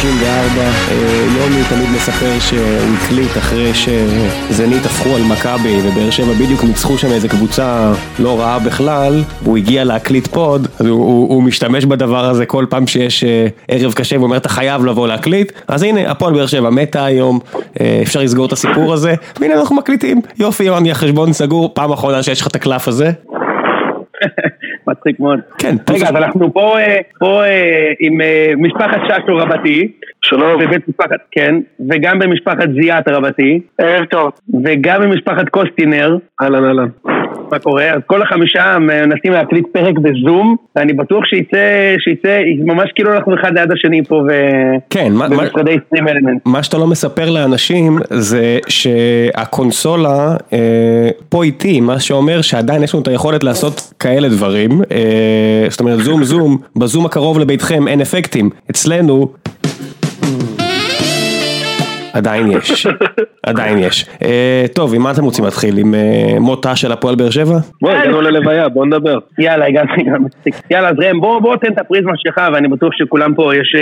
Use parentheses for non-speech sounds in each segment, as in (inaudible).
94, יוני תמיד מספר שהוא הקליט אחרי שזנית הפכו על מכבי ובאר שבע בדיוק ניצחו שם איזה קבוצה לא רעה בכלל, והוא הגיע להקליט פוד, אז הוא, הוא, הוא משתמש בדבר הזה כל פעם שיש ערב קשה והוא אומר אתה חייב לבוא להקליט, אז הנה הפועל באר שבע מתה היום, אפשר לסגור את הסיפור הזה, והנה אנחנו מקליטים, יופי יוני החשבון סגור, פעם אחרונה שיש לך את הקלף הזה. (laughs) מצחיק מאוד. כן. רגע, אז אנחנו פה, פה עם משפחת ששו רבתי. שלום. בבית משפחת, כן, וגם במשפחת זיאת רבתי. ערב טוב. וגם במשפחת קוסטינר. אהלן אהלן. מה קורה? אז כל החמישה מנסים להקליט פרק בזום, ואני בטוח שייצא, שייצא, ממש כאילו אנחנו אחד ליד השני פה ו... כן, מה, במשרדי סטרים אלמנט. מה שאתה לא מספר לאנשים זה שהקונסולה אה, פה איתי, מה שאומר שעדיין יש לנו את היכולת לעשות כאלה דברים, אה, זאת אומרת זום זום, בזום הקרוב לביתכם אין אפקטים, אצלנו עדיין יש, (laughs) עדיין יש. טוב, עם מה אתם רוצים להתחיל? עם מותה של הפועל באר שבע? בוא, הגענו ללוויה, בוא נדבר. יאללה, הגענו גם מצחיק. יאללה, אז ראם, בוא תן את הפריזמה שלך, ואני בטוח שכולם פה, יש...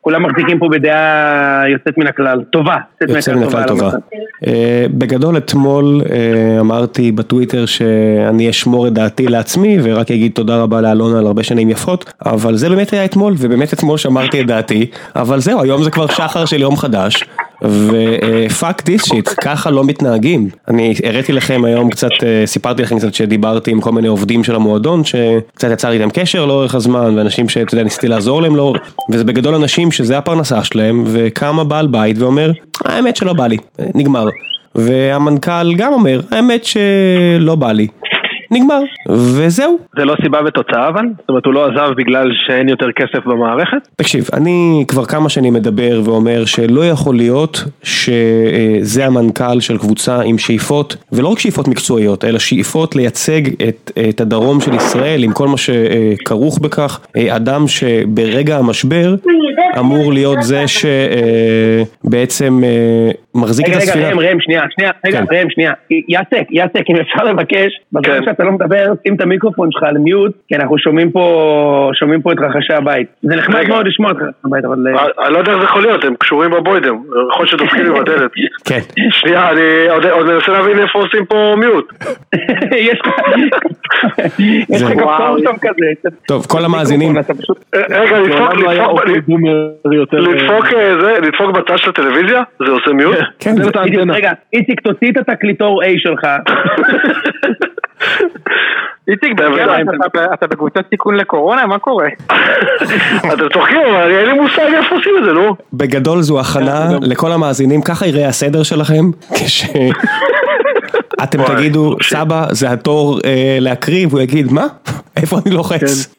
כולם מחזיקים פה בדעה יוצאת מן הכלל. טובה. יוצאת מן הכלל טובה. בגדול אתמול אמרתי בטוויטר שאני אשמור את דעתי לעצמי, ורק אגיד תודה רבה לאלונה על הרבה שנים יפות, אבל זה באמת היה אתמול, ובאמת אתמול שמרתי את דעתי, אבל זהו, היום זה כבר שחר של יום חדש. ופאק דיס שיט, ככה לא מתנהגים. אני הראיתי לכם היום קצת, סיפרתי לכם קצת שדיברתי עם כל מיני עובדים של המועדון, שקצת יצר איתם קשר לאורך הזמן, ואנשים שאתה יודע, ניסיתי לעזור להם לאורך, וזה בגדול אנשים שזה הפרנסה שלהם, וקם הבעל בית ואומר, האמת שלא בא לי, נגמר. והמנכ"ל גם אומר, האמת שלא בא לי. נגמר, וזהו. זה לא סיבה ותוצאה אבל? זאת אומרת הוא לא עזב בגלל שאין יותר כסף במערכת? תקשיב, אני כבר כמה שנים מדבר ואומר שלא יכול להיות שזה המנכ"ל של קבוצה עם שאיפות, ולא רק שאיפות מקצועיות, אלא שאיפות לייצג את, את הדרום של ישראל עם כל מה שכרוך בכך, אדם שברגע המשבר אמור להיות זה שבעצם מחזיק את הספינה. רגע, רגע, ראם, שנייה, שנייה, רגע, ראם, שנייה, יעסק, יעסק, אם אפשר לבקש, בזמן שאתה לא מדבר, שים את המיקרופון שלך על מיוט, כי אנחנו שומעים פה, שומעים פה את רחשי הבית. זה נחמד מאוד לשמוע את רחשי הבית, אבל... אני לא יודע איך זה יכול להיות, הם קשורים בבוידם, יכול להיות שדופקים לי בדלת. (laughs) כן. שנייה, אני עוד מנסה להבין איפה עושים פה מיוט. (laughs) יש לך (laughs) כפתור שם כזה. טוב, כל המאזינים... רגע, לדפוק בצד של הטלוויזיה? זה עושה מיוט? כן. רגע, איציק, תוציא את התקליטור A שלך. (laughs) איציק, אתה בקבוצת סיכון לקורונה? מה קורה? (laughs) אתם צוחקים, אבל אין לי מושג איפה עושים את זה, נו. בגדול זו הכנה לכל המאזינים, ככה יראה הסדר שלכם, (laughs) כש... אתם תגידו, סבא, זה התור להקריא, והוא יגיד, מה? איפה אני לוחץ?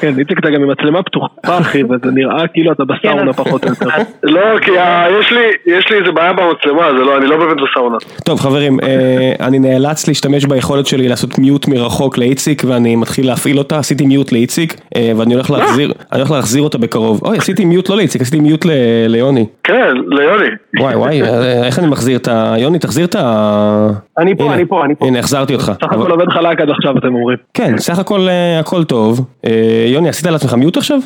כן, איציק אתה גם עם מצלמה פתוחה אחי, וזה נראה כאילו אתה בסאונה פחות או יותר. (laughs) לא, כי יש לי איזה בעיה במצלמה, אני לא באמת בסאונה. טוב חברים, אני נאלץ להשתמש ביכולת שלי לעשות מיוט מרחוק לאיציק, ואני מתחיל להפעיל אותה, עשיתי מיוט לאיציק, ואני הולך להחזיר אותה בקרוב. אוי, עשיתי מיוט לא לאיציק, עשיתי מיוט ליוני. כן, ליוני. וואי וואי, איך אני מחזיר את ה... יוני, תחזיר את ה... אני פה, אני פה, אני פה. הנה, החזרתי אותך. סך הכל עובד חלק עד עכשיו, אתם אומרים. כן, סך הכל הכל טוב. יוני, עשית לעצמך מיוט עכשיו?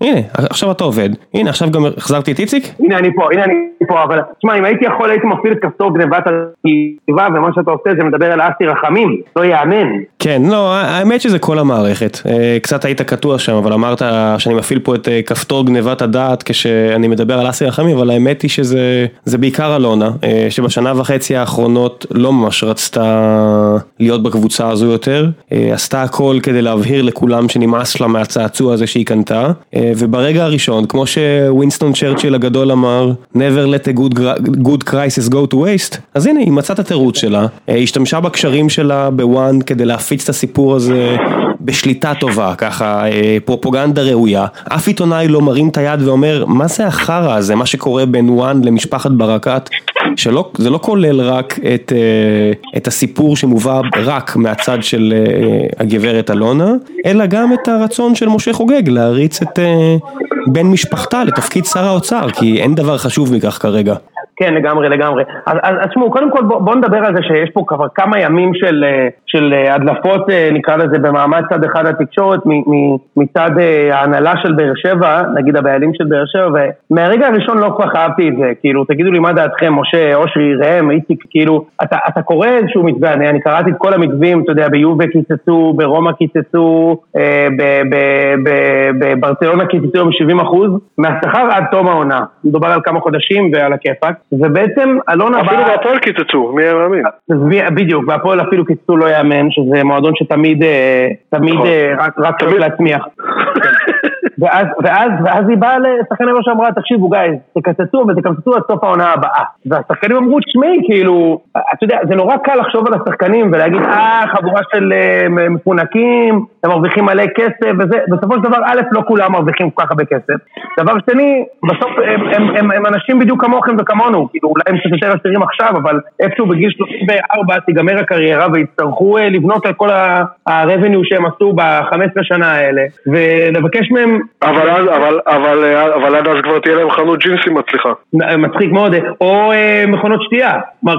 הנה, עכשיו אתה עובד. הנה, עכשיו גם החזרתי את איציק? הנה אני פה, הנה אני פה, אבל תשמע, אם הייתי יכול הייתי מפעיל את כפתור גנבת הכתיבה, ומה שאתה עושה זה מדבר על אסי רחמים, לא יאמן. כן, לא, האמת שזה כל המערכת. קצת היית קטוע שם, אבל אמרת שאני מפעיל פה את כפתור גנבת הדעת כשאני מדבר על אסי רחמים, אבל האמת היא שזה בעיקר אלונה, שבשנה וחצי האחרונות לא ממש רצתה להיות בקבוצה הזו יותר, עשתה הכל כדי להבהיר לכולם שנמאס לה מהצעצוע הזה שהיא קנתה. וברגע הראשון, כמו שווינסטון צ'רצ'יל הגדול אמר, never let a good, good crisis go to waste, אז הנה, היא מצאת התירוץ שלה, השתמשה בקשרים שלה בוואן כדי להפיץ את הסיפור הזה בשליטה טובה, ככה פרופוגנדה ראויה, אף עיתונאי לא מרים את היד ואומר, מה זה החרא הזה, מה שקורה בין וואן למשפחת ברקת, שזה לא כולל רק את, את הסיפור שמובא רק מהצד של הגברת אלונה, אלא גם את הרצון של משה חוגג להריץ את בן משפחתה לתפקיד שר האוצר, כי אין דבר חשוב מכך כרגע. כן, לגמרי, לגמרי. אז, אז, אז תשמעו, קודם כל בואו בוא נדבר על זה שיש פה כבר כמה ימים של, של הדלפות, נקרא לזה, במעמד צד אחד מ, מצד ההנהלה של באר שבע, נגיד הבעלים של באר שבע, ומהרגע הראשון לא כל כך אהבתי את זה, כאילו, תגידו לי מה דעתכם, משה, אושרי, ראם, איציק, כאילו, אתה, אתה קורא איזשהו מתווה, אני, אני קראתי את כל המתווים, אתה יודע, ביובה קיצצו, ברומא קיצצו, אה, בברצלונה קיצצו ב-70 אחוז, מהשכר עד תום העונה. מדובר על כמה חודשים ועל הכיפאק, ובעצם אלונה באה... אפילו בהפועל קיצצו, מי היה מאמין? בדיוק, בהפועל אפילו קיצצו לא יאמן, שזה מועדון שתמיד, אה, תמיד נכון. אה, רק צריך להצמיח. (laughs) ואז, ואז, ואז היא באה לשחקנים שאמרה, תקשיבו גיא, תקצצו ותקצצו עד סוף העונה הבאה. והשחקנים אמרו, תשמעי, כאילו, אתה יודע, זה נורא קל לחשוב על השחקנים ולהגיד, אה, חבורה של uh, מפונקים, הם מרוויחים מלא כסף וזה, בסופו של דבר, א', לא כולם מרוויחים כל כך הרבה כסף. דבר שני, בסוף הם, הם, הם, הם אנשים בדיוק כמוכם וכמונו, כאילו, אולי הם קצת יותר אסירים עכשיו, אבל איפשהו בגיל 34 תיגמר הקריירה ויצטרכו uh, לבנות על כל ה-revenue שהם עשו ב-15 שנה האלה, ולבקש מהם אבל אז, אבל, אבל, אבל עד אז כבר תהיה להם חנות ג'ינסים מצליחה. מצחיק מאוד, או אה, מכונות שתייה,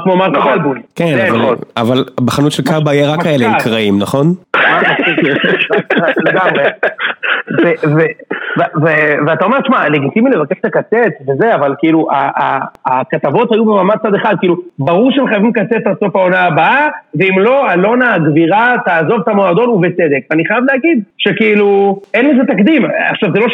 כמו מרקו נכון. בלבול. כן, אבל, נכון. אבל בחנות של קאבה יהיה רק כאלה עם קרעים, נכון? (laughs) לגמרי. ואתה אומר, תשמע, לגיטימי לבקש את הקצץ וזה, אבל כאילו, הכתבות היו במעמד צד אחד, כאילו, ברור שהם חייבים לקצץ עד סוף העונה הבאה, ואם לא, אלונה הגבירה תעזוב את המועדון ובצדק. אני חייב להגיד שכאילו, אין לזה תקדים. עכשיו, זה לא ש...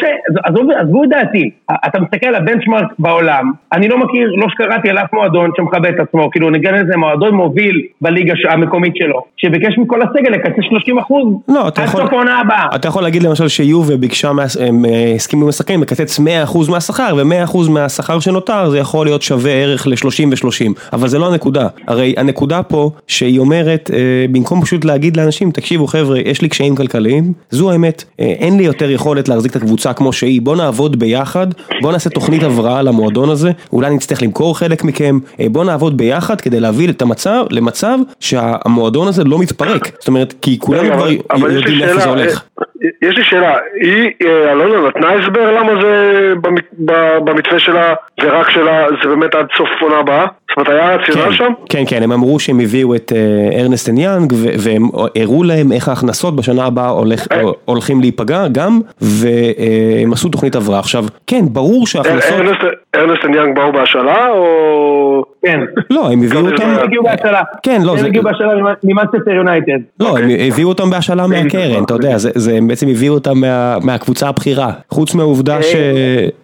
עזבו את דעתי, אתה מסתכל על הבנצ'מארק בעולם, אני לא מכיר, לא שקראתי על אף מועדון שמכבד את עצמו, כאילו, נגן לזה מועדון מוביל בליגה המקומית שלו, שביקש מכל הסגל לקצץ 30 אחוז לא, עד סוף העונה הבאה. אתה יכול להגיד למשל שיובה ביקשה, אה, הסכימו עם השחקנים לקצץ 100% מהשכר, ו-100% מהשכר שנותר זה יכול להיות שווה ערך ל-30 ו-30, אבל זה לא הנקודה. הרי הנקודה פה, שהיא אומרת, אה, במקום פשוט להגיד לאנשים, תקשיבו חבר'ה, יש לי קשיים כלכליים, זו האמת, אה, אין לי יותר יכולת להחזיק את הקבוצה כמו שהיא, בוא נעבוד ביחד, בוא נעשה תוכנית הבראה למועדון הזה, אולי נצטרך למכור חלק מכם, בוא נעבוד ביחד כדי להביא את המצב, למצב שהמועדון הזה לא מתפרק. זאת אומרת, כי כולנו כבר יודעים איפה זה הולך. יש לי שאלה, היא, אה, אלונה נתנה הסבר למה זה במתווה שלה, זה רק שלה, זה באמת עד סוף עונה הבאה? זאת אומרת, היה רציונל כן, שם? כן, כן, הם אמרו שהם הביאו את אה, Ernst & Young, והם הראו להם איך ההכנסות בשנה הבאה הולך, אה. הולכים להיפגע גם, והם עשו תוכנית הבראה. עכשיו, כן, ברור שההכנסות... Ernst & Young באו בהשאלה, או... כן. לא, הם הביאו אותם... הם הגיעו בהשאלה. כן, לא, הם הגיעו בהשאלה ממאנסטר יונייטד. לא, הם הביאו אותם בהשאלה מהקרן, אתה יודע, הם בעצם הביאו אותם מהקבוצה הבכירה. חוץ מהעובדה ש...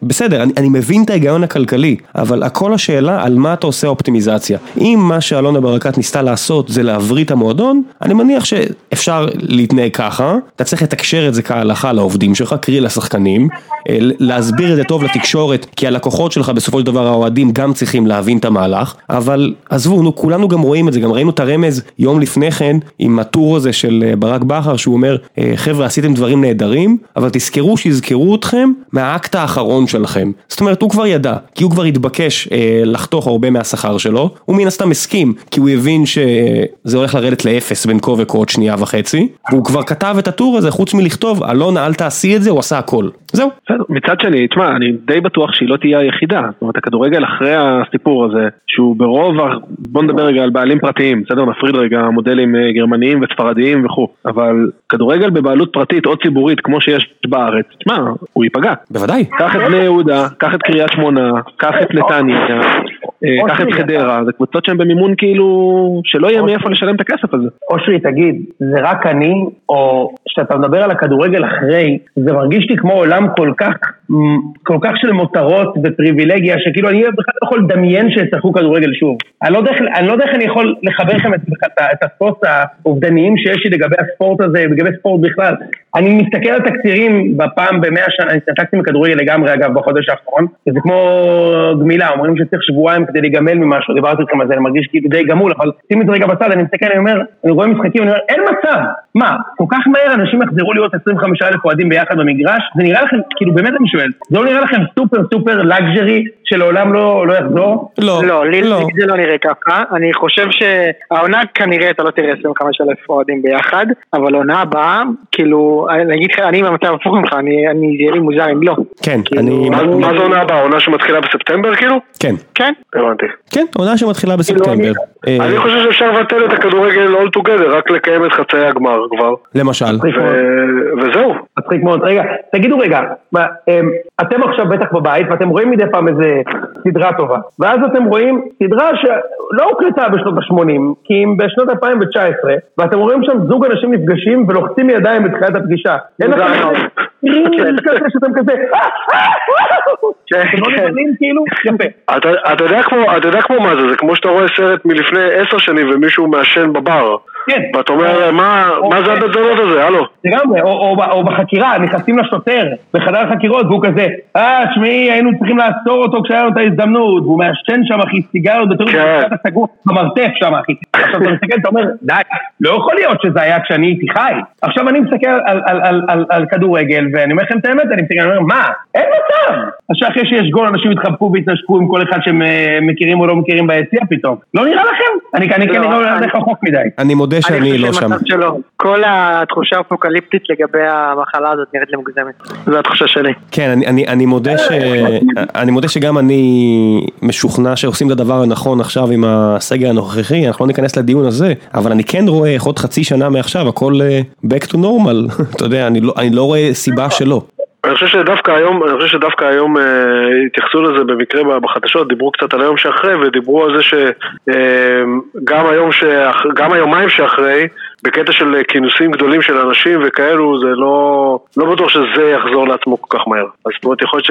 בסדר, אני מבין את ההיגיון הכלכלי, אבל הכל השאלה על מה אתה עושה אופטימיזציה. אם מה שאלונה ברקת ניסתה לעשות זה להבריא את המועדון, אני מניח שאפשר להתנהג ככה, אתה צריך לתקשר את זה כהלכה לעובדים שלך, קרי לשחקנים, אה, להסביר את זה טוב לתקשורת, כי הלקוחות שלך בסופו של דבר האוהדים גם צריכים להבין את המהלך, אבל עזבו, נו כולנו גם רואים את זה, גם ראינו את הרמז יום לפני כן עם הטור הזה של אה, ברק בכר, שהוא אומר, אה, חבר'ה עשיתם דברים נהדרים, אבל תזכרו שיזכרו אתכם מהאקט האחרון שלכם. זאת אומרת, הוא כבר ידע, כי הוא כבר התבקש אה, לחתוך הרבה מהשכר שלו, הוא מן הסתם הסכים, כי הוא הבין שזה הולך לרדת לאפס בין כה וכה עוד שנייה וחצי, והוא כבר כתב את הטור הזה, חוץ מלכתוב, אלונה אל תעשי את זה, הוא עשה הכל. זהו. בסדר, מצד שני, תשמע, אני די בטוח שהיא לא תהיה היחידה. זאת אומרת, הכדורגל אחרי הסיפור הזה, שהוא ברוב, בוא נדבר רגע על בעלים פרטיים, בסדר? נפריד רגע מודלים אה, גרמניים וספרדיים וכו', אבל כדורגל בבעלות פרטית או ציבורית, כמו שיש בארץ, תשמע, הוא ייפגע. בוודאי. קח את בני יהודה, קח את קריית שמונה, קח את נתניה, אה, קח את חדרה, זה קבוצות שהן במימון כאילו, שלא יהיה מאיפה לשלם את הכסף הזה. אושרי, תגיד, זה רק אני, או כשאתה מדבר על הכדורגל אחרי, זה מרגיש לי כמו עולם כל כך, כל כך של מותרות ופריבילגיה, שכאילו אני בכלל לא יכול לדמיין שיצטרכו כדורגל שוב. אני לא יודע לא איך אני יכול לחבר לכם את, את הספורט האובדניים שיש לי לגבי הספורט הזה, לגבי ספורט בכלל. אני מסתכל על תקצירים בפעם במאה שנה, אני התנתקתי מכדורגל לגמרי אגב בחודש האחרון, וזה כמו גמילה, אומרים שצריך שבועיים כדי להיגמל ממשהו, דיברתי איתכם על זה, אני מרגיש כאילו די גמול, אבל שים את זה רגע בצד, אני מסתכל, אני אומר, אני רואה משחקים, אני אומר, אין מצב, מה, כל כך מהר אנשים יחזרו להיות 25 אלף אוהדים ביחד במגרש? זה נראה לכם, כאילו באמת אני שואל, כולל. זה לא נראה לכם סופר סופר לגז'רי שלעולם לא לא יחזור? לא, לא, לי לא. זה לא נראה ככה, אני חושב שהעונה כנראה אתה לא תראה 25 אלף אוהדים ביחד, אבל העונה הבאה, כאילו, אני אגיד לך, אני במצב הפוך ממך, אני יהיה לי מוזר אם לא. כן, כאילו, אני... מה מה זה עונה הבאה? עונה שמתחילה בספטמבר כאילו? כן, כן, הבנתי. כן, עונה שמתחילה בספטמבר. אה, אני חושב שאפשר לבטל את הכדורגל all together, רק לקיים את חצאי הגמר כבר. למשל. וזהו. מצחיק מאוד. רגע, תגידו רגע, מה, אמ, אתם עכשיו בטח בבית ואתם רואים מדי פעם איזה סדרה טובה, ואז אתם רואים סדרה שלא הוקלטה בשנות ה-80, כי אם בשנות 2019, ואתם רואים שם זוג אנשים נפגשים ולוחצים ידיים בתחילת הפגישה. אין לכם אתה יודע כמו מה זה, זה כמו שאתה רואה סרט מלפני עשר שנים ומישהו מעשן בבר. כן. ואתה אומר, מה, מה זה הבית זונות הזה, הלו? לגמרי, או, בחקירה, נכנסים לשוטר בחדר החקירות והוא כזה, אה, תשמעי, היינו צריכים לעצור אותו כשהיה לנו את ההזדמנות, והוא מעשן שם אחי סיגריות בתור כן. במשפט הסגור במרתף שם אחי. עכשיו אתה מסתכל, אתה אומר, די, לא יכול להיות שזה היה כשאני הייתי חי. עכשיו אני מסתכל על, כדורגל, ואני אומר לכם את האמת, אני מסתכל, אני אומר, מה? אין מצב! אז שאחרי שיש גול אנשים יתחבקו והתנשקו עם כל אחד שהם אה, מכירים או לא מכירים ביציע פתאום. לא נראה לכם? אני אני לא, כנראה לא אני- הולך רחוק מדי. מודה שאני לא שם. כל התחושה האפוקליפטית לגבי המחלה הזאת נראית לי מוגזמת. זו התחושה שלי. כן, אני, אני, אני, מודה ש... אני מודה שגם אני משוכנע שעושים את הדבר הנכון עכשיו עם הסגר הנוכחי, אנחנו לא ניכנס לדיון הזה, אבל אני כן רואה איך עוד חצי שנה מעכשיו הכל אה, back to normal, (laughs) אתה יודע, אני לא, אני לא רואה סיבה שלא. אני חושב שדווקא היום, אני חושב שדווקא היום אה, התייחסו לזה במקרה בחדשות, דיברו קצת על היום שאחרי ודיברו על זה שגם היום, שאח, גם היומיים שאחרי, בקטע של אה, כינוסים גדולים של אנשים וכאלו, זה לא, לא בטוח שזה יחזור לעצמו כל כך מהר. אז זאת אומרת, יכול להיות, ש,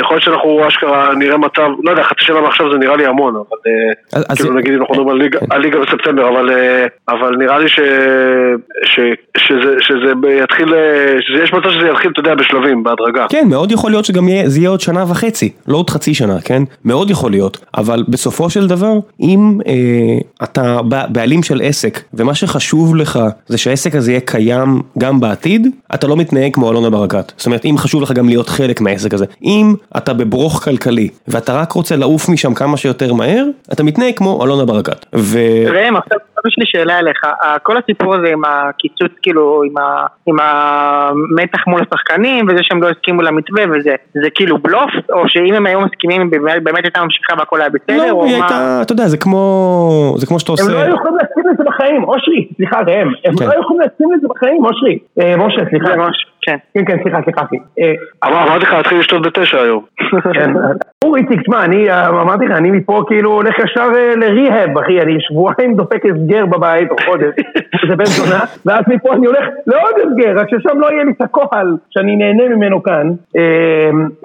יכול להיות שאנחנו אשכרה נראה מצב, לא יודע, חצי שנה מעכשיו זה נראה לי המון, אבל אה, אז- אז- כאילו נגיד אם אנחנו מדברים על ליגה, על ליגה בספטמבר, אבל, אה, אבל נראה לי ש, ש, שזה, שזה יתחיל, שיש מצב שזה יתחיל, אתה יודע, בשלבים, בהדרגה. כן, מאוד יכול להיות שגם יהיה, זה יהיה עוד שנה וחצי, לא עוד חצי שנה, כן? מאוד יכול להיות, אבל בסופו של דבר, אם אה, אתה בעלים של עסק, ומה שחשוב לך זה שהעסק הזה יהיה קיים גם בעתיד, אתה לא מתנהג כמו אלונה ברקת. זאת אומרת, אם חשוב לך גם להיות חלק מהעסק הזה, אם אתה בברוך כלכלי, ואתה רק רוצה לעוף משם כמה שיותר מהר, אתה מתנהג כמו אלונה ברקת. ו... ראם, עכשיו יש לי שאלה אליך, כל הסיפור הזה עם הקיצוץ, כאילו, עם ה- עם המתח מול השחקנים, וזה שהם לא הסכימו למתווה וזה, זה כאילו בלוף, או שאם הם היו מסכימים, באמת באמת הייתה ממשיכה והכל היה בסדר, לא, או היא מה? הייתה, אתה יודע, זה כמו, זה כמו שאתה עושה... הם לא היו יכולים להסכים לזה בחיים, אושרי, סליחה ראם, הם כן. לא היו יכולים להסכים לזה בחיים, אושרי. אה, משה, סליחה. כן. כן, כן, סליחה, סליחה, אחי. אה, אמר- אמרתי לך להתחיל לשתות בתשע היום. כן. (laughs) ברור איציק, תשמע, אני אה, אמרתי לך, אני מפה כאילו הולך ישר אה, לריהאב, אחי, אני שבועיים דופק הסגר בבית, או חודש, (laughs) זה בן זונה, ואז מפה אני הולך לעוד הסגר, רק ששם לא יהיה לי את הכותל שאני נהנה ממנו כאן.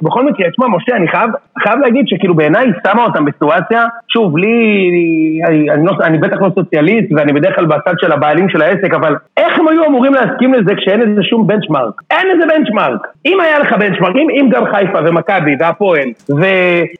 בכל מקרה, תשמע, משה, אני חייב, להגיד שכאילו בעיניי שמה אותם בסיטואציה, שוב, בלי, אני, אני, לא, אני בטח לא סוציאליסט, ואני בדרך כלל בצד של הבעלים של העסק, אבל איך הם היו אמורים להסכים לזה כשאין לזה שום benchmark? אין לזה benchmark. אם היה לך benchmark, אם, אם גם חיפה ומכבי והפועל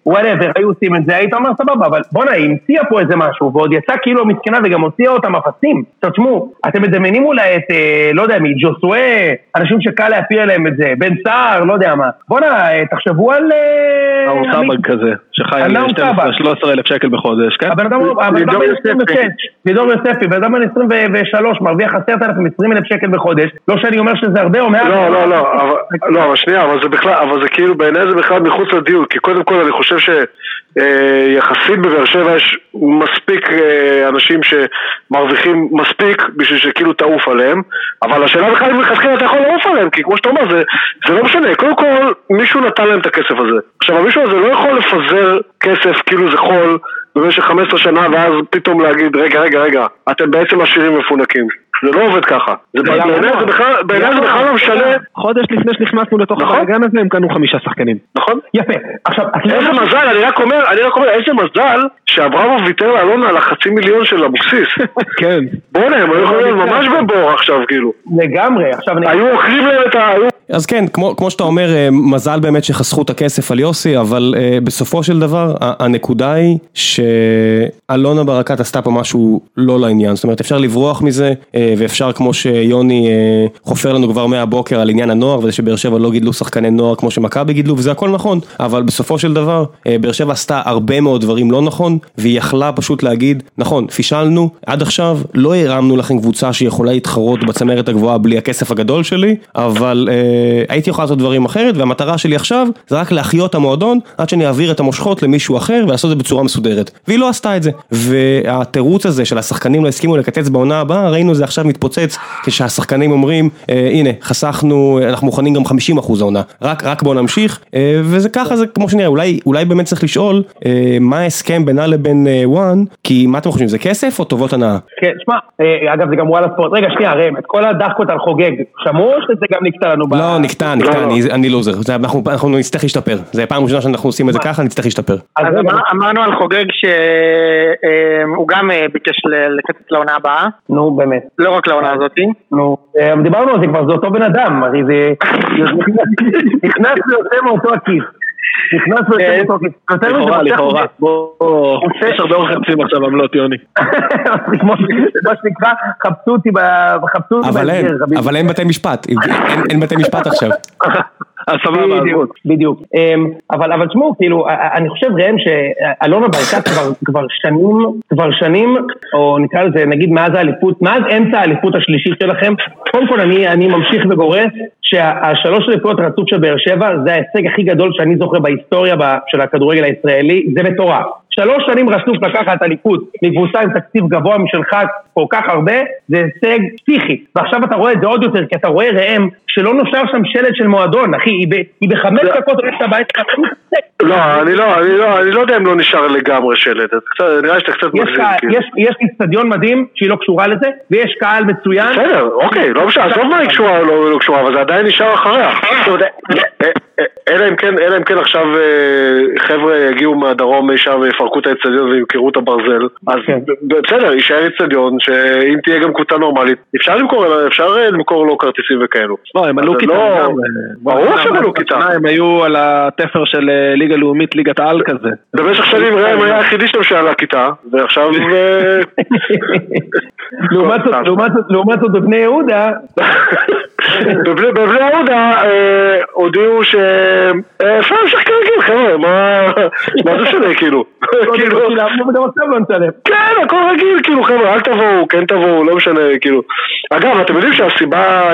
ו whatever היו עושים את זה, היית אומר סבבה, אבל בואנה, היא המציאה פה איזה משהו, ועוד יצאה כאילו המסכנה וגם הוציאה אותם אפסים. עכשיו תשמעו, אתם מדמיינים אולי את, אה, לא יודע מי, ג'וסואה, אנשים שקל להפיל עליהם את זה, בן סער, לא יודע מה. בואנה, אה, תחשבו על... אה, אהרון עמית- סבג כזה, שחי על על נאור סבג. 12-13 אלף שקל בחודש, כן? הבן אדם בן יוספי. 26, לידור יוספי, בן אדם בן 23, מרוויח 10,000, 20 אלף שקל בחודש, לא שאני אומר שזה הרבה או מעט. לא, לא, לא, (laughs) אבל, לא, אבל שנייה, אבל זה בכלל, אבל זה כאילו, בעיניי זה בכלל מחוץ לדיון, כי קודם כל אני חושב שיחסית בבאר שבע יש מספיק אה, אנשים שמרוויחים מספיק בשביל שכאילו תעוף עליהם, אבל השאלה בכלל אם מלכתחילה אתה יכול לעוף עליהם, כי כמו שאתה אומר, זה, זה לא משנה, קודם כל מישהו נתן להם את הכסף הזה. עכשיו המישהו הזה לא יכול לפזר כסף כאילו זה חול במשך 15 שנה ואז פתאום להגיד רגע רגע רגע אתם בעצם עשירים מפונקים זה לא עובד ככה בעיניי. זה בכלל לא משנה חודש לפני שנכנסנו לתוך נכון. הבלאגן הזה הם קנו חמישה שחקנים. נכון? יפה. עכשיו, איזה מזל, אני רק אומר, אני רק אומר, איזה מזל שאברמוב ויתר לאלונה על החצי מיליון של אבוקסיס. (laughs) כן. בוא'נה, הם היו יכולים להיות ממש בבור עכשיו, כאילו. לגמרי, עכשיו אני... היו אוכלים להם את ה... אז כן, כמו, כמו שאתה אומר, אה, מזל באמת שחסכו את הכסף על יוסי, אבל אה, בסופו של דבר, הנקודה היא שאלונה ברקת עשתה פה משהו לא לעניין, זאת אומרת אפשר לברוח מזה, אה, ואפשר כמו שיוני חופר לנו כבר מהבוקר על עניין הנוער וזה שבאר שבע לא גידלו שחקני נוער כמו שמכבי גידלו וזה הכל נכון, אבל בסופו של דבר באר שבע עשתה הרבה מאוד דברים לא נכון והיא יכלה פשוט להגיד, נכון, פישלנו, עד עכשיו לא הרמנו לכם קבוצה שיכולה להתחרות בצמרת הגבוהה בלי הכסף הגדול שלי, אבל אה, הייתי יכול לעשות דברים אחרת והמטרה שלי עכשיו זה רק להחיות המועדון עד שאני אעביר את המושכות למישהו אחר ולעשות את זה בצורה מסודרת. והיא לא עשתה את זה. והתירוץ הזה של השחקנים לא הסכימו לקצץ בעונה הבאה, ראינו זה מתפוצץ כשהשחקנים אומרים, אה, הנה, חסכנו, אנחנו מוכנים גם 50 אחוז העונה, רק, רק בואו נמשיך, אה, וזה ככה זה כמו שנראה, אולי, אולי באמת צריך לשאול אה, מה ההסכם בינה לבין וואן, כי מה אתם חושבים, זה כסף או טובות הנאה? כן, שמע, אגב זה גם וואלה ספורט, רגע שנייה ראם, את כל הדחקות על חוגג, שמעו שזה גם נקטע לנו. לא, נקטע, נקטע, אני, אני לוזר, זה, אנחנו, אנחנו נצטרך להשתפר, זה פעם ראשונה שאנחנו עושים את זה ככה, נצטרך להשתפר. אז אמרנו על חוגג שהוא גם ביקש לקצת לעונה הבאה. נו באמת. לא רק לעונה הזאתי. נו, דיברנו על זה כבר, זה אותו בן אדם, הרי זה (laughs) נכנס ויוצא מאותו הכיס. נכנס ויוצא מאותו כיס. לכאורה, לכאורה. יש הרבה אורחים עכשיו עמלות יוני. (laughs) מה שנקרא, חפשו אותי בהסגר. אבל אין בתי משפט, (laughs) אין בתי משפט עכשיו. אז סבבה, בדיוק, אבל אבל תשמעו, כאילו, אני חושב ראם שאלונה ברקת כבר שנים, כבר שנים, או נקרא לזה, נגיד מאז האליפות, מאז אמצע האליפות השלישית שלכם, קודם כל אני ממשיך וגורס שהשלוש אליפויות רצוף של באר שבע זה ההישג הכי גדול שאני זוכר בהיסטוריה של הכדורגל הישראלי, זה מטורף. שלוש שנים רצוף לקחת אליפות מקבוצה עם תקציב גבוה משלך כל כך הרבה, זה הישג פסיכי. ועכשיו אתה רואה את זה עוד יותר, כי אתה רואה ראם שלא נושר שם שלט של מועדון, אחי, היא בחמש דקות הולכת הבית לא, אני לא, אני לא, אני לא יודע אם לא נשאר לגמרי שלט, נראה שאתה קצת מגזים. כאילו. יש איצטדיון מדהים שהיא לא קשורה לזה, ויש קהל מצוין. בסדר, אוקיי, לא משנה, עזוב מה היא קשורה או לא, לא קשורה, אבל זה עדיין נשאר אחריה. אלא אם כן, אלא אם כן עכשיו חבר'ה יגיעו מהדרום שם ויפרקו את האצטדיון וימכרו את הברזל, אז כן. בסדר, יישאר אצטדיון שאם תהיה גם קבוצה נורמלית, אפשר למכור, אפשר למכור לו כרטיסים וכאלו. לא, הם עלו כיתה. לא- ברור שהם עלו כיתה. הם היו על התפר של ליגה לאומית, ליגת העל כזה. במשך שנים (laughs) ראם היה היחידי שם שעלה כיתה, ועכשיו... (laughs) לעומת זאת בבני יהודה... בבני יהודה הודיעו שאפשר לשחק כרגיל חבר'ה, מה זה שונה כאילו? כאילו... לא כן, הכל רגיל כאילו חבר'ה, אל תבואו, כן תבואו, לא משנה כאילו. אגב, אתם יודעים שהסיבה,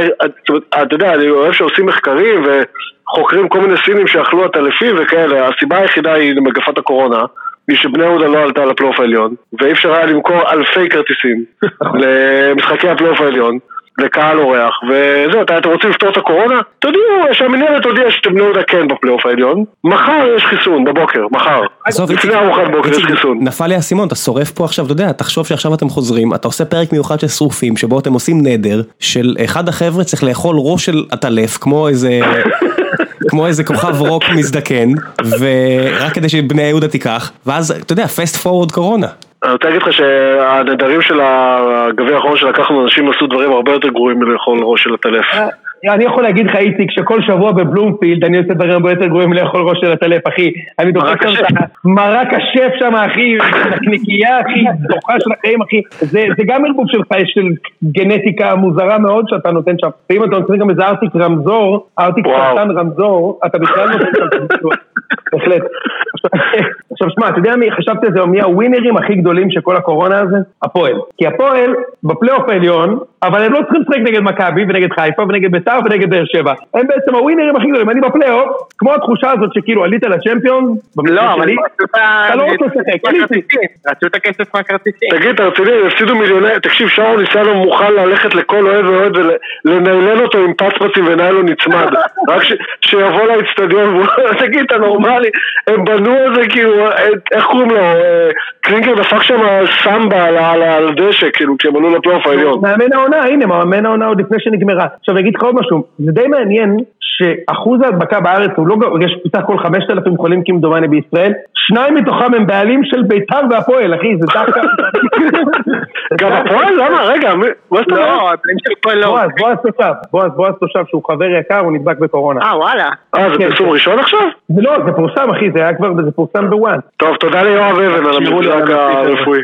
אתה יודע, אני אוהב שעושים מחקרים וחוקרים כל מיני סינים שאכלו עטלפים וכאלה, הסיבה היחידה היא למגפת הקורונה. היא שבני יהודה לא עלתה לפלייאוף העליון, ואי אפשר היה למכור אלפי כרטיסים (laughs) למשחקי הפלייאוף העליון. לקהל אורח, וזהו, אתם רוצים לפתור את הקורונה? תודיעו שהמנהלת הודיעה שאתם לא יודע כן בפלייאוף העליון, מחר יש חיסון, בבוקר, מחר. לפני ארוחת בוקר יש חיסון. נפל לי האסימון, אתה שורף פה עכשיו, אתה יודע, תחשוב שעכשיו אתם חוזרים, אתה עושה פרק מיוחד של שרופים, שבו אתם עושים נדר, של אחד החבר'ה צריך לאכול ראש של עטלף, כמו איזה... (laughs) כמו איזה כוכב רוק מזדקן, ורק כדי שבני יהודה תיקח, ואז, אתה יודע, פסט פורוורד קורונה. אני רוצה להגיד לך שהנדרים של הגביע האחרון שלקחנו, אנשים עשו דברים הרבה יותר גרועים מלאכול ראש של הטלף. אני יכול להגיד לך איציק שכל שבוע בבלומפילד אני עושה דברים הרבה יותר גרועים מלאכול ראש של הטלף אחי. אני דוחק שם את מרק השף שם אחי, נקייה אחי, דוחה של החיים אחי. זה גם ערבוב שלך של גנטיקה מוזרה מאוד שאתה נותן שם. ואם אתה נותן גם איזה ארטיק רמזור, ארטיק סרטן רמזור אתה בכלל נותן שם בהחלט. עכשיו שמע, אתה יודע מי? חשבתי על זה, מי הווינרים הכי גדולים של כל הקורונה הזה? הפועל. כי הפועל בפלייאוף העליון, אבל הם לא צריכים לשחק נגד מכבי ונגד חיפה ונגד ביתר ונגד באר שבע. הם בעצם הווינרים הכי גדולים. אני בפלייאוף, כמו התחושה הזאת שכאילו עלית לצ'מפיון, לא, אבל אתה לא רוצה לשחק, רצו את הכסף מהכרטיסים. תגיד, אתה רציני, הם הפסידו מיליוני, תקשיב, שרון ניסנו מוכן ללכת לכל אוהד ואוהד ולנהלן אותו עם פצפצים וניילון נצמד. (laughs) רק שיבוא לאצטדיון, (laughs) תגיד, אתה נורמלי, הם בנו על זה כאילו, איך קוראים לו, קלינגר דפק שם סמבה על הדשא, כאילו, כשהם עלו לפלייאוף העליון. מאמן העונה, הנה, מאמן העונה עוד לפני שנגמרה. עכשיו, אני אגיד לך עוד משהו, זה די מעניין שאחוז ההדבקה בארץ הוא לא, יש בסך הכל 5,000 חולים כמדומני בישראל, שניים מתוכם הם בעלים של בית"ר והפועל, אחי, זה דווקא... גם הפועל? למה? רגע, מה זאת אומרת? לא, הבן של הפועל לא. בועז, בועז תושב, בועז, בועז תושב שהוא חבר יקר, הוא נדבק בקורונה. אה, וואלה. אה, זה פרסום כן. ראשון עכשיו? זה לא, זה פורסם אחי, זה היה כבר, זה פורסם בוואן. טוב, תודה ליואב אבן על הזה. הרפואי.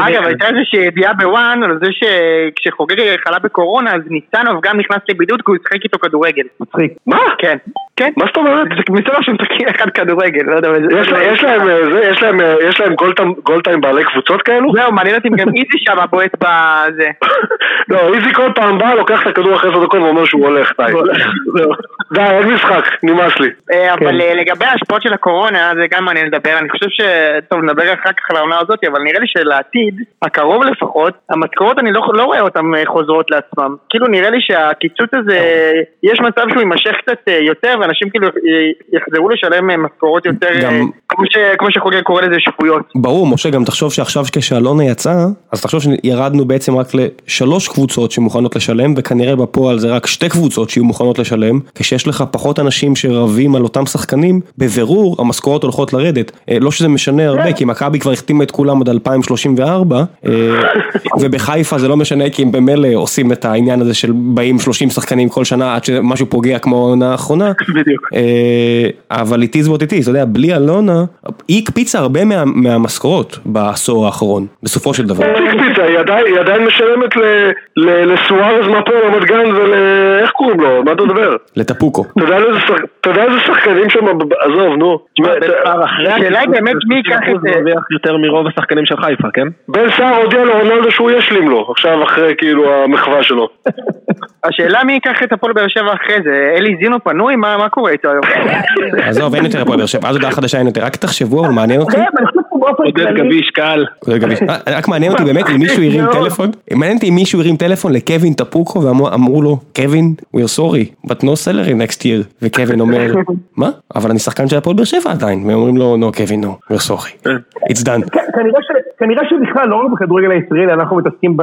אגב, הייתה איזושהי ידיעה בוואן על זה שכשחוגג חלה בקורונה, אז ניצנוב גם נכנס לבידוד כי הוא ישחק איתו כדורגל. מצחיק. מה? כן. כן. מה זאת אומרת? זה מסתבר שהם משחקים אחד כדורגל, לא יודע. יש להם, אה, זה, יש להם, אה, יש להם גולטיים- גולטיים בעלי קבוצות כאלו? זהו, מעניין אותי אם גם איזי שם בועט בזה. (laughs) לא, איזי כל פעם בא, לוקח את הכדור אחרי עשר דקות ואומר שהוא הולך, די. (laughs) די, אין משחק, נמאס לי. אה, אבל אה, לגבי ההשפעות של הקורונה, זה גם מעניין לדבר, אני חושב ש... טוב, נדבר אחר כך על העונה הזאת, אבל נראה לי שלעתיד, הקרוב לפחות, המשכורות אני לא לא רואה אותן אה, חוזרות לעצמם. כאילו נראה לי שהקיצוץ הזה, יש מצב שהוא יימשך קצת אה, יותר, ואנשים כאילו יחזרו לשלם אה, משכורות יותר, אה, גם- כמו ש- כמו שחוגג קורא לזה שפויות. ברור, משה, גם תחשוב שעכשיו כשאלונה יצא, אז תחשוב שירדנו בעצם רק לשלוש קבוצות שמוכנות לשלם, וכנראה בפועל זה רק שתי קבוצות שיהיו מוכנות לשלם, כשיש לך פחות אנשים שרבים על אותם שחקנים, בבירור המשכורות הולכות לרדת. אה, לא שזה משנה הרבה, כי מכבי כבר החתימה את כולם עד 2034, אה, (laughs) ובחיפה זה לא משנה, כי הם במילא עושים את העניין הזה של באים 30 שחקנים כל שנה עד שמשהו פוגע כמו העונה האחרונה. בדיוק. אה, אבל it is what it is, אתה יודע, בלי אלונה, היא הקפיצה הרבה מה- מהמשכורות בעשור האחרון, בסופו של דבר. היא הקפיצה, היא עדיין- משלמת לסוארז מהפועל רמת גן ול... איך קוראים לו? מה אתה מדבר? לטפוקו. אתה יודע איזה שחקנים שם, עזוב, נו. השאלה היא באמת מי ייקח את זה. מרוויח יותר מרוב השחקנים של חיפה, כן? בן סער הודיע לרונלדו שהוא ישלים לו, עכשיו אחרי כאילו המחווה שלו. (laughs) השאלה מי ייקח את הפועל באר שבע אחרי זה, אלי זינו פנוי? מה מה קורה איתו היום? עזוב, אין יותר הפועל באר שבע, אז הודעה חדשה אין יותר, רק תחשבו, אבל מעניין אותי, כן, חושב שבאופן עודד כללי... גביש, גביש. (laughs) אה, רק מעניין אותי באמת אם מישהו הרים טלפון, מעניין אותי אם מישהו הרים טלפון לקווין טפוקו ואמרו לו, קווין, we are sorry, but no salary next year, וקווין אומר, (laughs) מה? אבל אני שחקן של הפועל באר שבע עדיין, והם אומרים לו, no קווין, no, we're sorry, it's done. כנראה שבכלל, לא רק בכדורגל הישראלי, אנחנו מתעסקים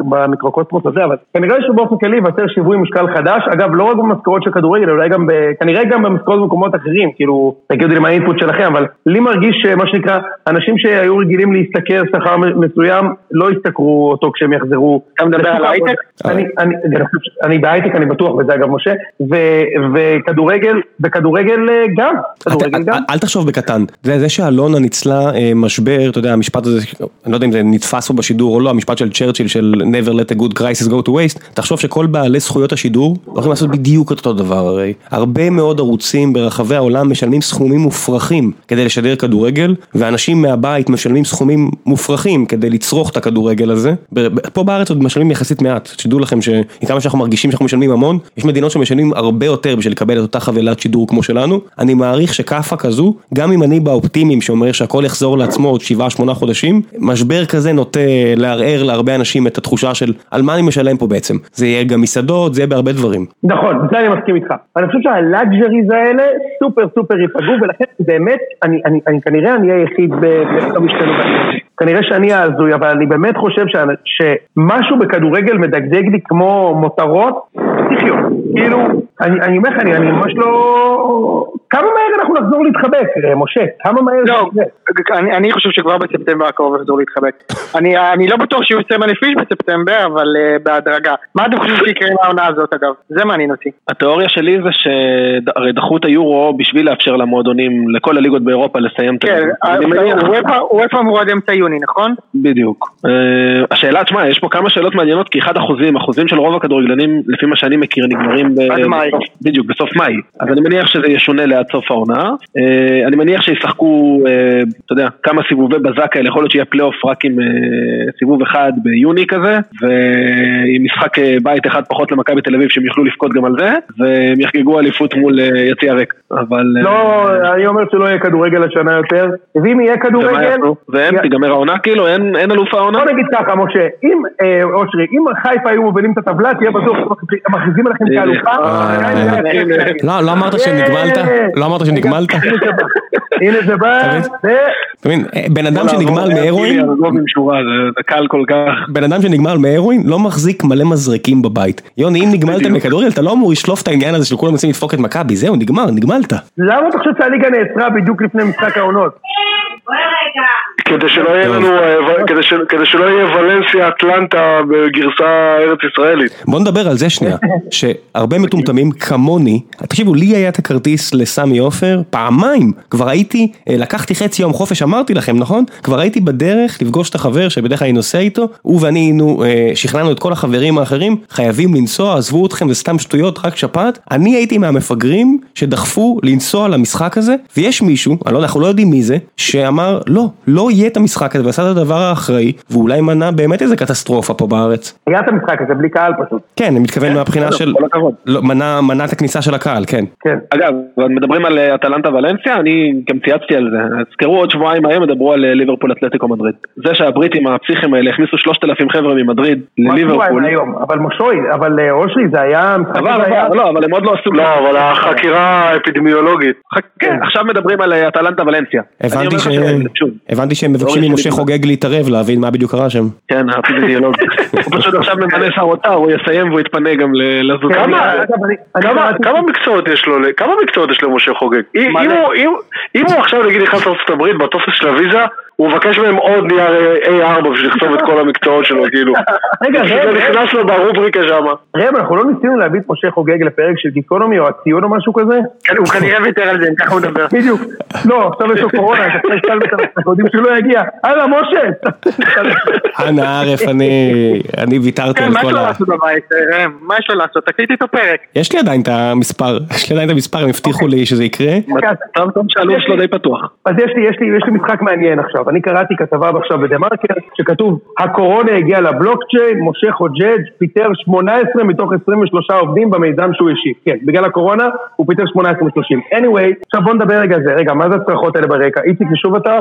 במיקרוקוסמוס הזה, אבל כנראה שבאופן כללי ייווצר שיווי משקל חדש, אגב, לא רק במשכורות של כדורגל, אולי גם, ב- כנראה גם במשכורות במקומות אחרים, כאילו, תגידו לי מה האינפוט שלכם, אבל לי מרגיש שמה שנקרא, אנשים שהיו רגילים להשתכר שכר מסוים, לא ישתכרו אותו כשהם יחזרו. אתה מדבר על. הייטק? אני- אני אני חושב ש- אני בהייטק, אני בטוח בזה אגב, משה, ו- וכדורגל, וכדורגל אה, גם, כדורגל אתה- גם. אל תחשוב בקטן, זה זה שאלונה ניצלה אה, משבר, אתה יודע, המשפט הזה, אני לא יודע אם זה נתפס פה בשידור או לא, המשפט של צ'רצ'יל של never let a good crisis go to waste, תחשוב שכל בעלי זכויות השידור הולכים לעשות בדיוק את אותו דבר הרי. הרבה מאוד ערוצים ברחבי העולם משלמים סכומים מופרכים כדי לשדר כדורגל, ואנשים מהבית משלמים סכומים מופרכים כדי לצרוך את הכדורגל הזה. ב- ב- פה בארץ עוד משלמים יחסית מעט, שתדעו לכם שכמה שאנחנו מרגישים שאנחנו משלמים המון, יש מדינות שמשלמים הרבה יותר בשביל לקבל את אותה חבילת שידור כמו שלנו. אני מעריך שכאפה כזו, גם אם אני באופטימיים שאומר שהכל יחזור לעצמו עוד 7-8 חודשים, משבר כזה נוטה לערער להרבה אנשים את התחושה של על מה אני משלם פה בעצם. זה יהיה גם מסעדות, זה יהיה בהרבה דברים. נכון, בזה אני מסכים איתך. אני חושב שהלאגז'ריז האלה סופר סופר ייפגעו, ולכן באמת, אני, אני, אני כנראה אני אהיה היחיד בלא משתנו. כנראה שאני ההזוי, אבל אני באמת חושב שמשהו בכדורגל מדגדג לי כמו מותרות, תחיו. כאילו, אני, אומר לך, אני ממש לא... כמה מהר אנחנו נחזור להתחבק, אה, משה? כמה מהר זה לא, יקרה? אני, אני חושב שכבר בספטמבר הקרוב יחזור להתחבק. אני, אני לא בטוח שיהיו 20 אלף איש בספטמבר, אבל uh, בהדרגה. מה אתם חושבים שיקרה עם העונה הזאת אגב? זה מעניין אותי. התיאוריה שלי זה שהרי דחו את היורו בשביל לאפשר למועדונים, לכל הליגות באירופה לסיים את כן, אני מניח- וופא אמרו עד אמצע יוני, נכון? בדיוק. אה, השאלה, תשמע, יש פה כמה שאלות מעניינות, כי אחד חוזים, חוזים של רוב הכדורגלנים, לפי מה שאני מכיר, נגמרים ב... עד מאי. בדיוק, בסוף מאי. אז אני מניח שזה ישונה ליד סוף העונה. אה, אני מניח שישחקו, אה, אתה יודע, כמה סיבובי בזק כאלה, יכול להיות שיהיה פלייאוף רק עם אה, סיבוב אחד ביוני כזה, ועם משחק אה, בית אחד פחות למכבי תל אביב, שהם יוכלו לבכות גם על זה, והם יחגגו אליפות מול אה, יציע ריק. אבל... אה, לא, אני אומר שלא יהיה כדורגל השנה יותר, ואם יהיה כדורגל... י- תיגמר העונה כאילו? אין אלוף העונה? בוא נגיד ככה, משה, אם, אה, אושרי, אם חיפה היו מובילים את הטבלה, תהיה בטוח שמכריזים עליכם כאלופה. אה, אה. לא, לא אמרת שנגמלת? לא אמרת שנגמלת? הנה זה בא, אתה מבין, בן אדם שנגמל מהרואין. בן אדם שנגמל מהרואין לא מחזיק מלא מזרקים בבית. יוני, אם נגמלת מכדוריאל, אתה לא אמור לשלוף את העניין הזה של כולם רוצים לדפוק את מכבי, זהו, נגמר, נגמלת. למה אתה חושב שהליגה נעצרה בדיוק לפני משחק העונות? כדי שלא יהיה לנו, אה, כדי שלא יהיה ולנסיה אטלנטה בגרסה ארץ ישראלית. בוא נדבר על זה שנייה, (laughs) שהרבה מטומטמים כמוני, תקשיבו, לי היה את הכרטיס לסמי עופר פעמיים, כבר הייתי, אה, לקחתי חצי יום חופש, אמרתי לכם, נכון? כבר הייתי בדרך לפגוש את החבר שבדרך כלל אני נוסע איתו, הוא ואני היינו, אה, שכנענו את כל החברים האחרים, חייבים לנסוע, עזבו אתכם, זה סתם שטויות, רק שפעת. אני הייתי מהמפגרים שדחפו לנסוע למשחק הזה, ויש מישהו, אנחנו לא יודעים מי זה, שאמר, לא, לא יהיה את המשחק הזה, ועשה את הדבר האחראי, ואולי מנע באמת איזה קטסטרופה פה בארץ. היה את המשחק הזה בלי קהל פשוט. כן, אני מתכוון מהבחינה של... לא, מנע את הכניסה של הקהל, כן. כן. אגב, מדברים על אה, אטלנטה ולנסיה, אני גם צייצתי על זה. תזכרו עוד שבועיים היום ידברו על אה, ליברפול אתלטיקו מדריד. זה שהבריטים הפסיכים האלה הכניסו שלושת אלפים חבר'ה ממדריד לליברפול. אבל מושוי, אבל אה, אושרי זה היה... לא, אבל הם עוד לא עשו... לא, אבל החקירה האפידמיולוגית. כן, עכשיו מדברים על אטלנטה ולנסיה. הבנתי שהם מבקשים ממשה חוגג להתערב, להבין מה בדיוק קרה שם. כן, האפידמיולוגית. (laughs) הוא פשוט עכשיו ממנה שר אוצר, הוא יסיים והוא יתפנה גם לזוז. כמה מקצועות יש לו, כמה מקצועות יש למשה חוגג? אם הוא עכשיו נגיד נכנס לארצות הברית בטופס של הוויזה הוא מבקש מהם עוד נייר A4 בשביל לכתוב את כל המקצועות שלו, כאילו. (laughs) רגע, זה נכנס לו ברובריקה שמה. ראם, אנחנו לא ניסינו להביא את משה חוגג לפרק של גיקונומי או הציון או משהו כזה? כן, הוא כנראה ויתר על זה, אם ככה הוא מדבר. בדיוק. לא, עכשיו יש לו קורונה, אנחנו יודעים שהוא לא יגיע. הלאה, משה! אנא ערף, אני ויתרתי על כל ה... מה יש לו לעשות בבית? מה יש לו לעשות? תקליט איתו פרק. יש לי עדיין את המספר, יש לי עדיין את המספר, הם הבטיחו לי שזה יקרה. טוב, טוב, שהלו"ז שלו די פתוח. אז יש לי משחק מעניין עכשיו. אני קראתי כתבה עכשיו בדה מרקר, שכתוב, הקורונה הגיעה לבלוקצ'יין, משה חוג'ג' פיטר 18 מתוך 23 עובדים במיזם שהוא השיב. כן, בגלל הקורונה הוא פיטר 18 מ-30. anyway, עכשיו בוא נדבר רגע על זה. רגע, מה זה הצרחות האלה ברקע? איציק, ושוב אתה?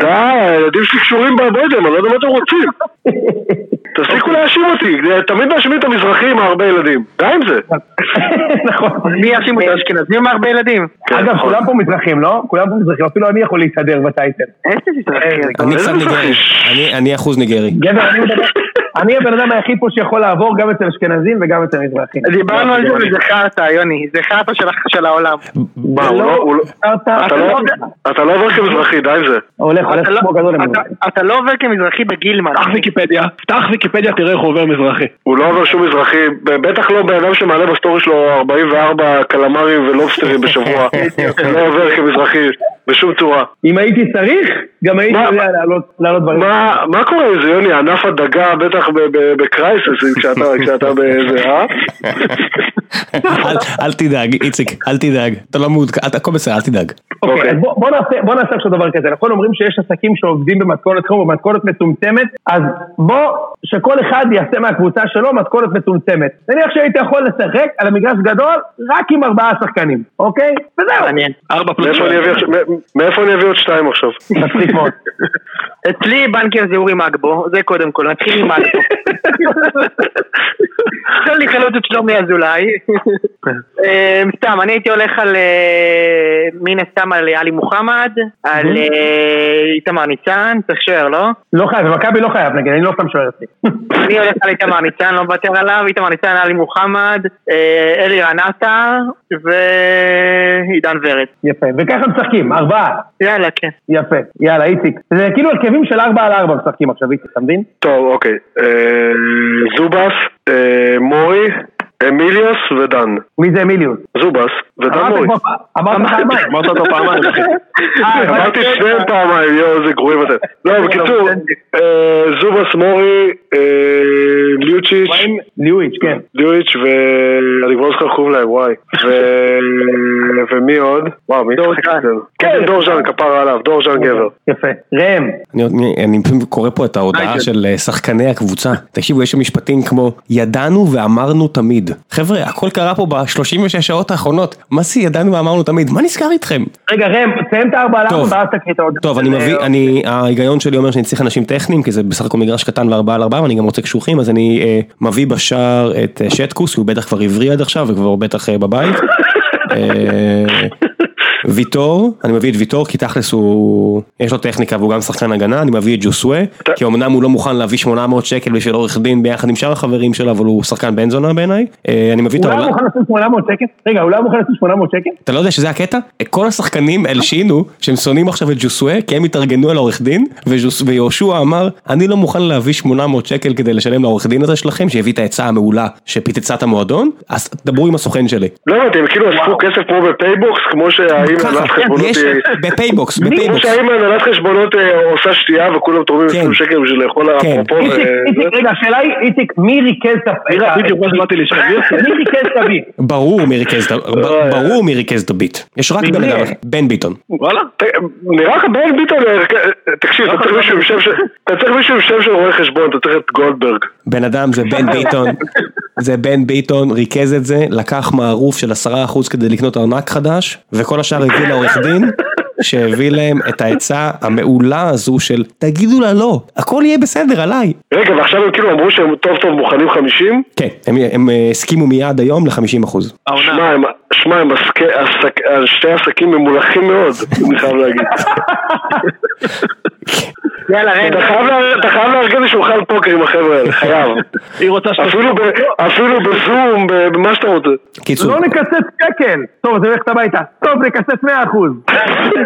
די, הילדים שלי קשורים בעבודם, אני לא יודע מה אתם רוצים. (laughs) תפסיקו להאשים אותי, תמיד מאשימים את המזרחים מהרבה ילדים, די עם זה. (laughs) נכון. מי יאשים אותי? אשכנזים מהרבה ילדים? אגב, כולם פה מזרחים, לא? כולם פה מזרחים, אפילו אני יכול להתהדר בטייטל. אני קצת ניגרי, אני אחוז ניגרי. גבר, אני מדבר... אני הבן אדם היחיד פה שיכול לעבור גם אצל אשכנזים וגם אצל מזרחים. דיברנו על זה וזה חרטא, יוני, זה חרטא של העולם. אתה לא עובר כמזרחי, די עם זה. הולך, הולך כמו גדול למזרחי. אתה לא עובר כמזרחי בגילמן. פתח ויקיפדיה, פתח ויקיפדיה, תראה איך הוא עובר מזרחי. הוא לא עובר שום מזרחי, בטח לא בן אדם שמעלה בסטורי שלו 44 קלמרים ולובסטרים בשבוע. (laughs) לא עובר כמזרחי. בשום צורה. אם הייתי צריך, גם הייתי יודע לעלות דברים. מה קורה עם זה, יוני? ענף הדגה בטח בקרייסס (laughs) כשאתה באיזה, אה? אל תדאג, איציק, אל תדאג. אתה לא מעודכן, הכל בסדר, אל תדאג. אוקיי, אז בוא נעשה עכשיו דבר כזה. נכון, אומרים שיש עסקים שעובדים במתכונת חירום, במתכונת מצומצמת, אז בוא, שכל אחד יעשה מהקבוצה שלו מתכונת מצומצמת. נניח שהיית יכול לשחק על המגרש גדול רק עם ארבעה שחקנים, אוקיי? וזהו. מעניין. ארבע פלוס מאיפה אני אביא עוד שתיים עכשיו? מצחיק מאוד. אצלי בנקר זה אורי מגבו, זה קודם כל, נתחיל עם מגבו. לי חלוץ את שלומי אזולאי. סתם, אני הייתי הולך על, מן הסתם על עלי מוחמד, על איתמר ניצן, צריך שוער, לא? לא חייב, במכבי לא חייב נגיד, אני לא שם שוער אצלי. אני הולך על איתמר ניצן, לא מוותר עליו, איתמר ניצן, עלי מוחמד, אלי רנטה ועידן ורד. יפה, וככה משחקים, ארבעה. יאללה, כן. יפה, יאללה, איציק. זה כאילו הרכבים של ארבע על ארבע משחקים עכשיו, איציק, אתה מבין? טוב, אוקיי. זובס, מורי, אמיליוס ודן. מי זה אמיליוס? זובס ודן מורי. אמרת פעמיים. אמרת אותו פעמיים, אחי. אמרתי שניהם פעמיים, יואו, איזה גרועים אתם. לא, בקיצור, זובס, מורי, ליוצ'יץ'. ליואיץ', כן. ליואיץ' ואני כבר לא זוכר קוראים להם, וואי. (laughs) ומי עוד? וואו, מי צחק את זה? כן, דור ז'אן, כפרה עליו, דור ז'אן גבר. יפה. ראם. אני קורא פה את ההודעה של שחקני הקבוצה. תקשיבו, יש שם משפטים כמו, ידענו ואמרנו תמיד. חבר'ה, הכל קרה פה ב-36 שעות האחרונות. מה זה ידענו ואמרנו תמיד? מה נסגר איתכם? רגע, ראם, תסיים את הארבע ארבע ואז תקריא את ההודעה. טוב, אני מביא, אני, ההיגיון שלי אומר שאני צריך אנשים טכניים, כי זה בסך הכל מגרש קטן וארבעה על ארבעה, ואני גם רוצה קשוחים, אז אני אה, מביא בשער את אה, שטקוס, הוא בטח כבר הבריא עד עכשיו, וכבר בטח אה, בבית. (laughs) ויטור, אני מביא את ויטור כי תכלס הוא, יש לו טכניקה והוא גם שחקן הגנה, אני מביא את ג'וסווה, כי אמנם הוא לא מוכן להביא 800 שקל בשביל עורך דין ביחד עם שאר החברים שלו, אבל הוא שחקן בן זונה בעיניי. אה, אני מביא את הוא לא העולם. מוכן לשים 800 שקל? רגע, הוא לא מוכן לשים 800 שקל? אתה לא יודע שזה הקטע? כל השחקנים הלשינו שהם שונאים עכשיו את ג'וסווה כי הם התארגנו על העורך דין ויהושע אמר אני לא מוכן להביא 800 שקל כדי לשלם לעורך דין הזה שלכם שהביא את העצה המעולה שפיצצה את המועדון אז דברו עם הסוכן שלי. לא הבנתי, הם כאילו אספו כסף כמו בפייבוקס, כמו שאם ככה, הנהלת חשבונות יש היא... בפייבוקס, כמו בפייבוקס. שאם הנהלת חשבונות אה, עושה שתייה וכולם תורמים כן. 20 שקל בשביל לאכול כן. אפרופו. איציק, ו- איציק, רגע, השאלה היא, איציק, מי ריכז את ה... נראה, בדיוק מה שבאתי לשאול. מי ריכז את הביט? ברור מי ריכז את ה- ב- ברור מי ריכז את הביט. יש רק בן אדם בן ביטון. וואלה? נראה לך בן ביטון, אה, תקשיב, אתה צריך מישהו עם שם של... אתה צריך מישהו עם שם של רואה חשבון, אתה צריך את גולדברג. בן אדם זה בן ביטון, זה בן ביטון, ריכז את זה, לקח מערוף של עשרה אחוז כדי לקנות ארנק חדש, וכל השאר הביא לעורך דין, שהביא להם את העצה המעולה הזו של תגידו לה לא, הכל יהיה בסדר עליי. רגע, ועכשיו הם כאילו אמרו שהם טוב טוב מוכנים 50? כן, הם, הם אה, הסכימו מיד היום ל-50 אחוז. שמע, הם- שמע, הם עסקי- עסק- שתי עסקים ממולחים מאוד, אני חייב להגיד. (laughs) יאללה, אתה רגע. חייב לה- אתה חייב לארגן לי שולחן פוקר עם החבר'ה האלה, חייב. היא רוצה שאתה... אפילו בזום, ב- במה שאתה רוצה. קיצור, לא נקצץ שקל! טוב, אז אני הולכת הביתה. טוב, נקצץ 100%. (laughs)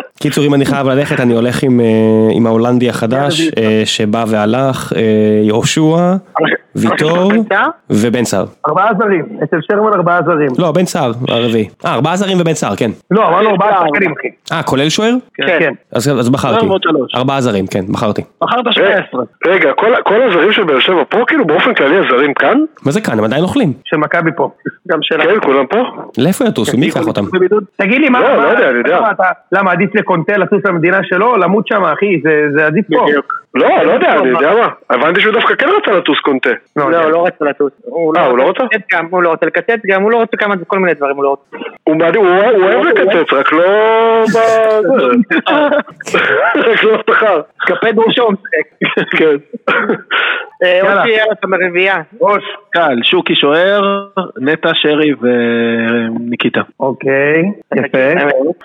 קיצור אם אני חייב ללכת אני הולך עם, אה, עם ההולנדי החדש אה, שבא והלך, אה, יהושע, ויטור ובן סער. ארבעה זרים. אצל שרמן ארבעה זרים. לא, בן סער, הרביעי. אה, ארבעה זרים ובן סער, כן. לא, אמרנו ארבעה שחקנים, אחי. אה, כולל שוער? כן. אז, אז בחרתי. ארבעה זרים, כן, בחרתי. מכרת 17. רגע, כל הזרים של באר שבע פה, כאילו באופן כללי הזרים כאן? מה זה כאן? הם עדיין אוכלים. של מכבי פה. גם שלך. כן, כולם פה? לאיפה יטוסו? מי ייקח אותם? תגיד לי, מה... לא, לא יודע, אני יודע. למה עדיף לקונטה לטוס למדינה שלו? למות שם, אחי, זה- זה עדיף פה. לא, לא יודע, אני יודע מה. הבנתי שהוא דווקא כן רצה לטוס קונטה. לא, הוא לא רצה לטוס. אה, הוא לא רצה? הוא לא רוצה לקצץ גם, הוא לא רוצה כמה, כל מיני דברים הוא לא רוצה. הוא אוהב לקצץ, רק לא. (laughs) רק לא שכר. קפד ראשו משחק. כן. אה, יאללה. עוד שיהיה לך ברביעייה. ראש. קל, שוקי שוער, נטע, שרי וניקיטה. אוקיי, יפה.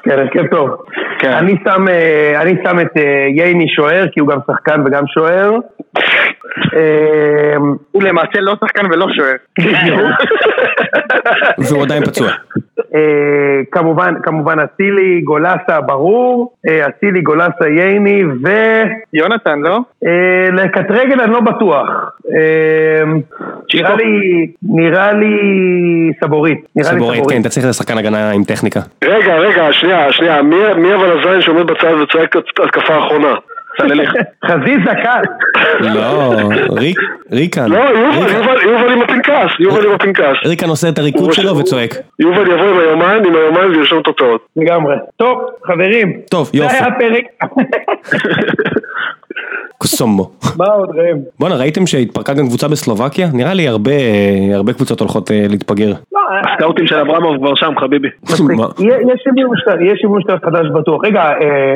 כן, הרכב טוב. כן. אני שם, אה, אני שם את אה, ייני שוער, כי הוא גם שחקן וגם שוער. אה, הוא למעשה לא שחקן ולא שוער. והוא עדיין פצוע. אה, כמובן, כמובן אצילי, גולסה, ברור. אה, אצילי, גולסה, ייני, ו... יונתן, לא? אה, לקטרגל אני לא בטוח. אה, נראה לי, נראה לי סבורית. נראה סבורית, כן, אתה צריך לשחקן הגנה עם טכניקה. רגע, רגע, שנייה, שנייה, מי מי אבל הזין שעומד בצד וצועק את התקפה האחרונה? חזיזה קל. לא, ריק, ריקן. לא, יובל, עם הפנקס, יובל עם הפנקס. ריקן עושה את הריקוד שלו וצועק. יובל יבוא עם היומן, עם היומן וירשום תוצאות. לגמרי. טוב, חברים. טוב, זה יופי. היה הפרק. (laughs) קוסומו. מה עוד ראם? בואנה, ראיתם שהתפרקה גם קבוצה בסלובקיה? נראה לי הרבה, הרבה קבוצות הולכות אה, להתפגר. לא, הסקאוטים של אברמוב כבר שם, חביבי. יש שימוש חדש בטוח. רגע, אה,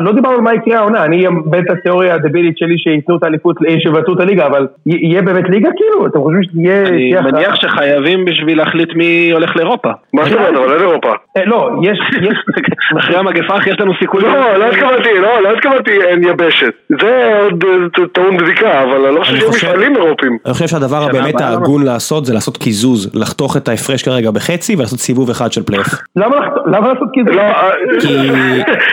לא דיברנו על מה יקרה העונה, אני אאבד את התיאוריה הדבילית שלי שייתנו את האליפות, אה, שיבטלו את הליגה, אבל יהיה באמת ליגה כאילו? אתם חושבים שתהיה... אני? מניח שחייבים בשביל להחליט מי הולך לאירופה. מה זאת אומרת, אבל אין אירופה. אה, לא, יש... יש- (laughs) אחרי המגפה יש לנו סיכוי... לא, לא (laughs) התכוונתי, לא, לא התכוונתי אין יבשת. זה עוד אה, טעון בדיקה, אבל אני לא חושב חושב- מפעלים אירופיים. אני חושב שהדבר הבאמת ההגון לעשות זה לעשות קיזוז, לחתוך את ההפרש כרגע בחצי ולעשות סיבוב אחד של פלייאוף. למה לעשות כאילו? לא, אה,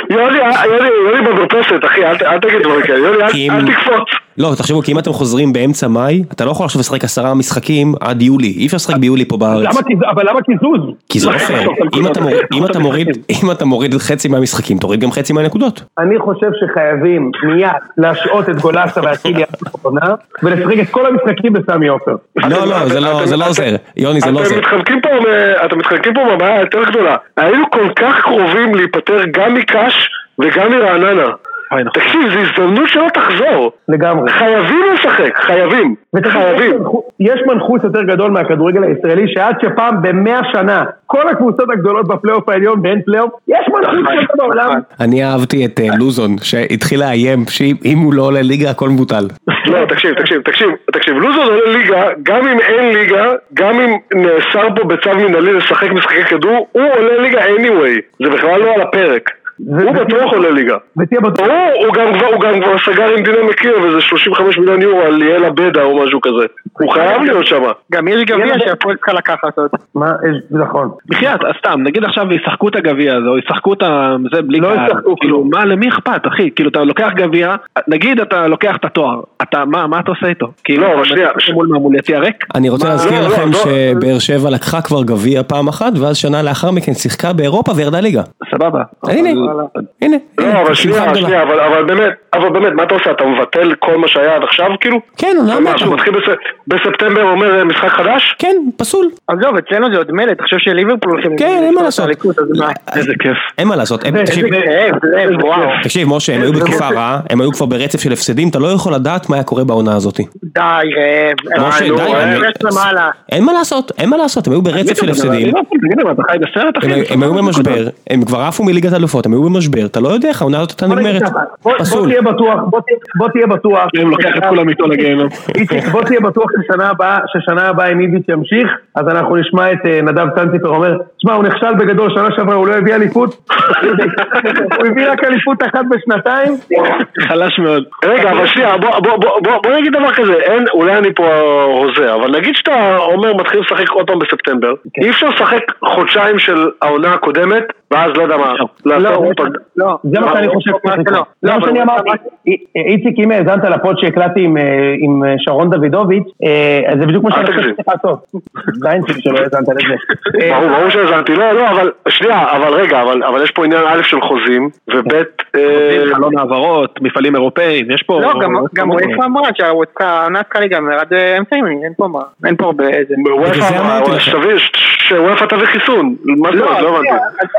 יוני, אה, יוני, יוני במרפסת, אחי, אל תגיד דברים כאלה, יוני, אל תקפוץ. לא, תחשבו, כי אם אתם חוזרים באמצע מאי, אתה לא יכול עכשיו לשחק עשרה משחקים עד יולי, אי אפשר לשחק ביולי פה בארץ. אבל למה קיזוז? כי זה לא פייר. אם אתה מוריד- אם אתה מוריד, אם אתה מוריד חצי מהמשחקים, תוריד גם חצי מהנקודות. אני חושב שחייבים מיד להשעות את גולסה ואצילי עד העונה ולשחק את כל המשחקים בסמי עופר. לא, לא, זה לא- זה לא עוזר. יוני, זה לא עוזר. אתם מתחמקים פה, מ- אתם מתחמקים פה מהבעיה היותר גדולה. היינו כל כך קרובים להיפטר גם מק"ש וגם מרעננה. תקשיב, זו הזדמנות שלא תחזור. לגמרי. חייבים לשחק, חייבים. חייבים. יש מנאחס יותר גדול מהכדורגל הישראלי, שעד שפעם במאה שנה, כל הקבוצות הגדולות בפלייאוף העליון ואין פלייאוף, יש מנאחס כזה בעולם. אני אהבתי את אה, לוזון, שהתחיל לאיים שאם הוא לא עולה ליגה הכל מבוטל. לא, תקשיב, תקשיב, תקשיב, תקשיב, לוזון עולה ליגה, גם אם אין ליגה, גם אם נאסר פה בצו מנהלי לשחק משחקי כדור, הוא עולה ליגה anyway, זה בכלל לא על הפרק. הוא בטוח עולה ליגה. ותהיה בטוח. ברור, הוא גם כבר- הוא גם כבר סגר עם דינה מקיר וזה 35 מיליון יורו על ליאל עבדה או משהו כזה. הוא חייב להיות שם. גם יש גביע שהפועל צריכה לקחת אותו. מה, נכון. בחייאת, סתם, נגיד עכשיו ישחקו את הגביע הזה, או ישחקו את. זה בלי לא קהל. ישחקו כאילו, מה, למי אכפת, אחי? כאילו, אתה לוקח גביע, נגיד אתה לוקח את התואר, אתה, מה, מה אתה עושה איתו? כאילו, לא, אבל שנייה, מול יציע ריק? אני רוצה מה, להזכיר לא, לכם לא, לא. שבאר שבע לקחה כבר גביע פעם אחת, ואז שנה לאחר מכן שיחקה באירופה וירדה ליגה. סבבה. הנה, הנה, לא, אבל שנייה. שנייה, אבל אבל באמת, אבל באמת, מה אתה עושה? אתה מבטל כל מה שהיה עד עכשיו, כאילו? כן, למה? מה, שהוא מתחיל בס- בספטמבר אומר אה, משחק חדש? כן, פסול. עזוב, אצלנו זה עוד מלט, תחשוב שליברפול הולכים... כן, אין מה לעשות. מה? איזה כיף. אין מה לעשות, תקשיב, משה, הם היו בתקופה רעה, הם היו כבר ברצף של הפסדים, אתה לא יכול לדעת מה היה קורה בעונה הזאת. די, ראם. משה, נו, די, אה. אין מה לעשות, אין מה לעשות, הם היו ברצף של הפסדים, אתה בסרט, אחי? הם היו- הם היו במשבר, הם כבר עפו מליגת אלופות, הם היו במשבר, אתה לא יודע איך העונה הזאת הייתה נגמרת. ככה, בוא- פסול. תהיה בטוח, בוא תהיה- בטוח. אם לוקח את כולם איתו לגיהנום. איציק, בוא תהיה בטוח ששנה הבאה, ששנה הבאה אם איביץ' ימשיך, אז אנחנו נשמע את אה, נדב צנציפר אומר, שמע, הוא נכשל בגדול, שנה שעברה הוא לא הביא אליפות, (laughs) הוא הביא רק אליפות אחת בשנתיים, חלש מאוד. רגע, אבל שנייה, בוא, נגיד דבר כזה, אין, אולי אני פה הוזה, אבל נגיד שאתה אומר מתחיל לשחק עוד פעם בספטמבר, אי אפשר לשחק חודשיים של העונה הקודמת, ואז לא יודע מה, לעשות פעם. לא, זה מה שאני חושב, לא, זה לא, מה שאני אמרתי, אי- איציק, אם האזנת לפוד שהקלטתי עם, אה, אה, שרון דוידוביץ', אה, זה בדיוק מה שאני חושב. שצריך לעשות, זין שלי שלא האזנת לזה. (laughs) ברור, ברור שהאזנתי, לא, לא, אבל, שנייה, אבל רגע, אבל, אבל יש פה עניין א' של חוזים, וב' חלון העברות, מפעלים אירופאים, יש פה... לא, גם- גם וופא אמרה שהעונה צריכה להיגמר עד אמצע יוני, אין פה מה, אין פה הרבה איזה... וופא, לך. שוופא תביא חיסון, מה זה, לא הבנתי.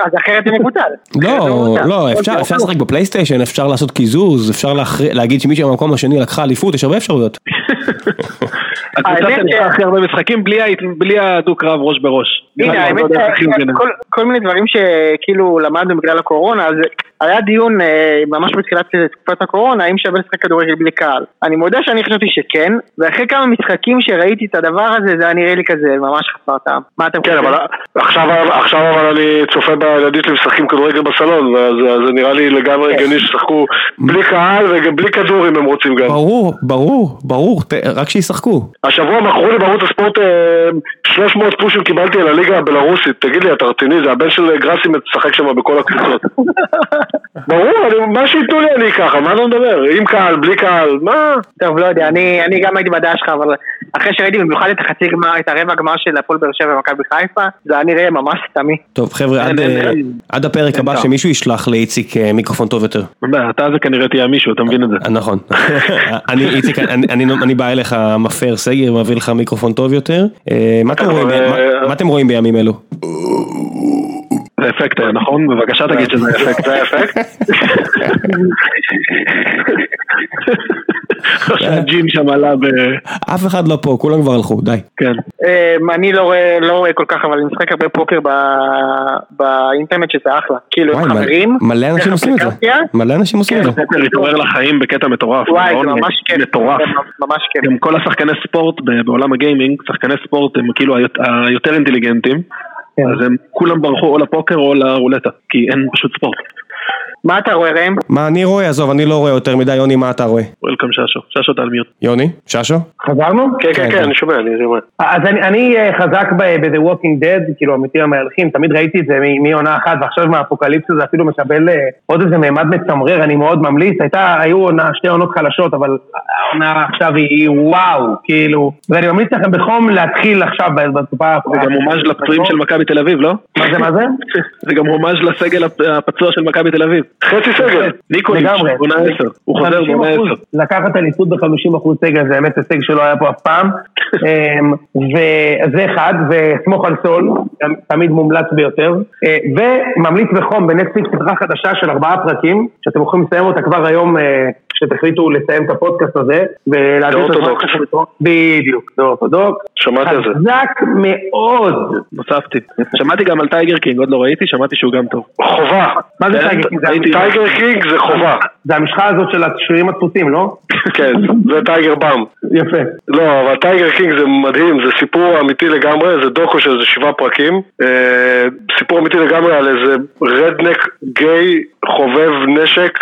אז- אחרת זה מבוטל. זה לא, מבוטל. לא, אפשר אפשר לשחק בפלייסטיישן, אפשר לעשות קיזוז, אפשר להגיד שמישהו במקום השני לקחה אליפות, יש הרבה אפשרויות. (laughs) הקבוצה האמת שניצחה ש- הכי הרבה משחקים בלי הדו-קרב ראש בראש. הנה, לא האמת. שכל כל מיני דברים שכאילו למדנו בגלל הקורונה, אז היה דיון אה, ממש בתחילת תקופת הקורונה, האם שווה לשחק כדורגל בלי קהל. אני מודה שאני חשבתי שכן, ואחרי כמה משחקים שראיתי את הדבר הזה, זה היה נראה לי כזה ממש חסר טעם. מה אתם כן, חושבים? אבל עכשיו, עכשיו אבל אני צופה בילדים שלי משחקים כדורגל בסלון, אז זה נראה לי לגמרי הגיוני שישחקו בלי קהל ובלי כדור אם הם רוצים גם. ברור, ברור, ברור, ת- רק שישחקו. השבוע מכרו לי בערוץ הספורט אה, 300 פושים קיבלתי על הליגה הבלארוסית, תגיד לי, אתה רציני? זה הבן של גראסי משחק שם בכל הקבוצות. (laughs) ברור, אני- מה שייתנו לי אני אקח, על מה אתה מדבר? עם קהל, בלי קהל, מה? טוב, לא יודע, אני, אני גם הייתי בדעה שלך, אבל אחרי שראיתי במיוחד את החצי גמר, את הרבע גמר של הפועל באר שבע ומכבי חיפה, זה היה נראה ממש סתמי. טוב חבר'ה, עד, אה, אין. עד הפרק הבא טעם. שמישהו ישלח לאיציק אה, מיקרופון טוב יותר. אתה זה כנראה תהיה מישהו, אתה מבין את זה. אה, נכון. (laughs) אני איציק, אני- אני בא אליך מפר סגר, מביא לך מיקרופון טוב יותר. אה, מה אתם רואים ב- מה- מה אתם רואים בימים אלו? זה אפקט היה, נכון? בבקשה תגיד שזה אפקט. זה האפקט? (laughs) שהג'ים שם עלה ב... אף אחד לא פה, כולם כבר הלכו, די. כן. אמ, אני לא רואה, לא רואה כל כך, אבל אני משחק הרבה פוקר באינטרנט שזה אחלה. כאילו, חברים, מלא אנשים עושים את זה. מלא אנשים עושים את זה. פוקר התעורר לחיים בקטע מטורף. וואי, זה ממש כיף. מטורף. זה ממש כיף. גם כל השחקני ספורט בעולם הגיימינג, שחקני ספורט הם כאילו היותר אינטליגנטים, אז הם כולם ברחו או לפוקר או לרולטה, כי אין פשוט ספורט. מה אתה רואה ראם? מה אני רואה? עזוב, אני לא רואה יותר מדי, יוני, מה אתה רואה? וולקאם ששו, ששו אתה על מיוט. יוני? ששו? חזרנו? כן, כן, כן, אני שומע, אני שומע. אז אני, אני אה, חזק ב- ב-The Walking Dead, כאילו אמיתי המהלכים, תמיד ראיתי את זה מעונה אחת, ועכשיו עם האפוקליפסה זה אפילו מקבל אה, עוד איזה מימד מצמרר, אני מאוד ממליץ, הייתה, היו עונה, שתי עונות חלשות, אבל העונה עכשיו היא, וואו, כאילו, ואני ממליץ לכם בחום להתחיל עכשיו ב- בתקופה... זה גם הומאז' לפצועים של מכבי תל אביב, לא? מה זה, מה זה? (laughs) זה גם הומאז' לסגל הפ- הפצוע של מכבי תל אביב. חצי סגל. ניקוליץ'. עונה 10. הוא חוזר 50%, בעונה 10. לקחת אליפות ב-50% סגל זה באמת הישג שלא היה פה אף פעם. (laughs) אמ, וזה אחד, וסמוך על סול, תמיד מומלץ ביותר. אה, וממליץ בחום בנטפליקס סדרה חדשה של ארבעה פרקים, שאתם יכולים לסיים אותה כבר היום, אה, כשתחליטו לסיים את הפודקאסט הזה. ולהעביר את לתרום- בדיוק, באורתודוקס. שמעתי על זה. חזק מאוד. נוספתי. שמעתי גם על טייגר קינג, עוד לא ראיתי, שמעתי שהוא גם טוב. חובה. מה זה טייגר קינג? טייגר קינג זה חובה. זה המשחה הזאת של השרירים התפוסים, לא? כן, זה טייגר באם. יפה. לא, אבל טייגר קינג זה מדהים, זה סיפור אמיתי לגמרי, זה דוקו של איזה שבעה פרקים. אה, סיפור אמיתי לגמרי על איזה redneck gay חובב נשק.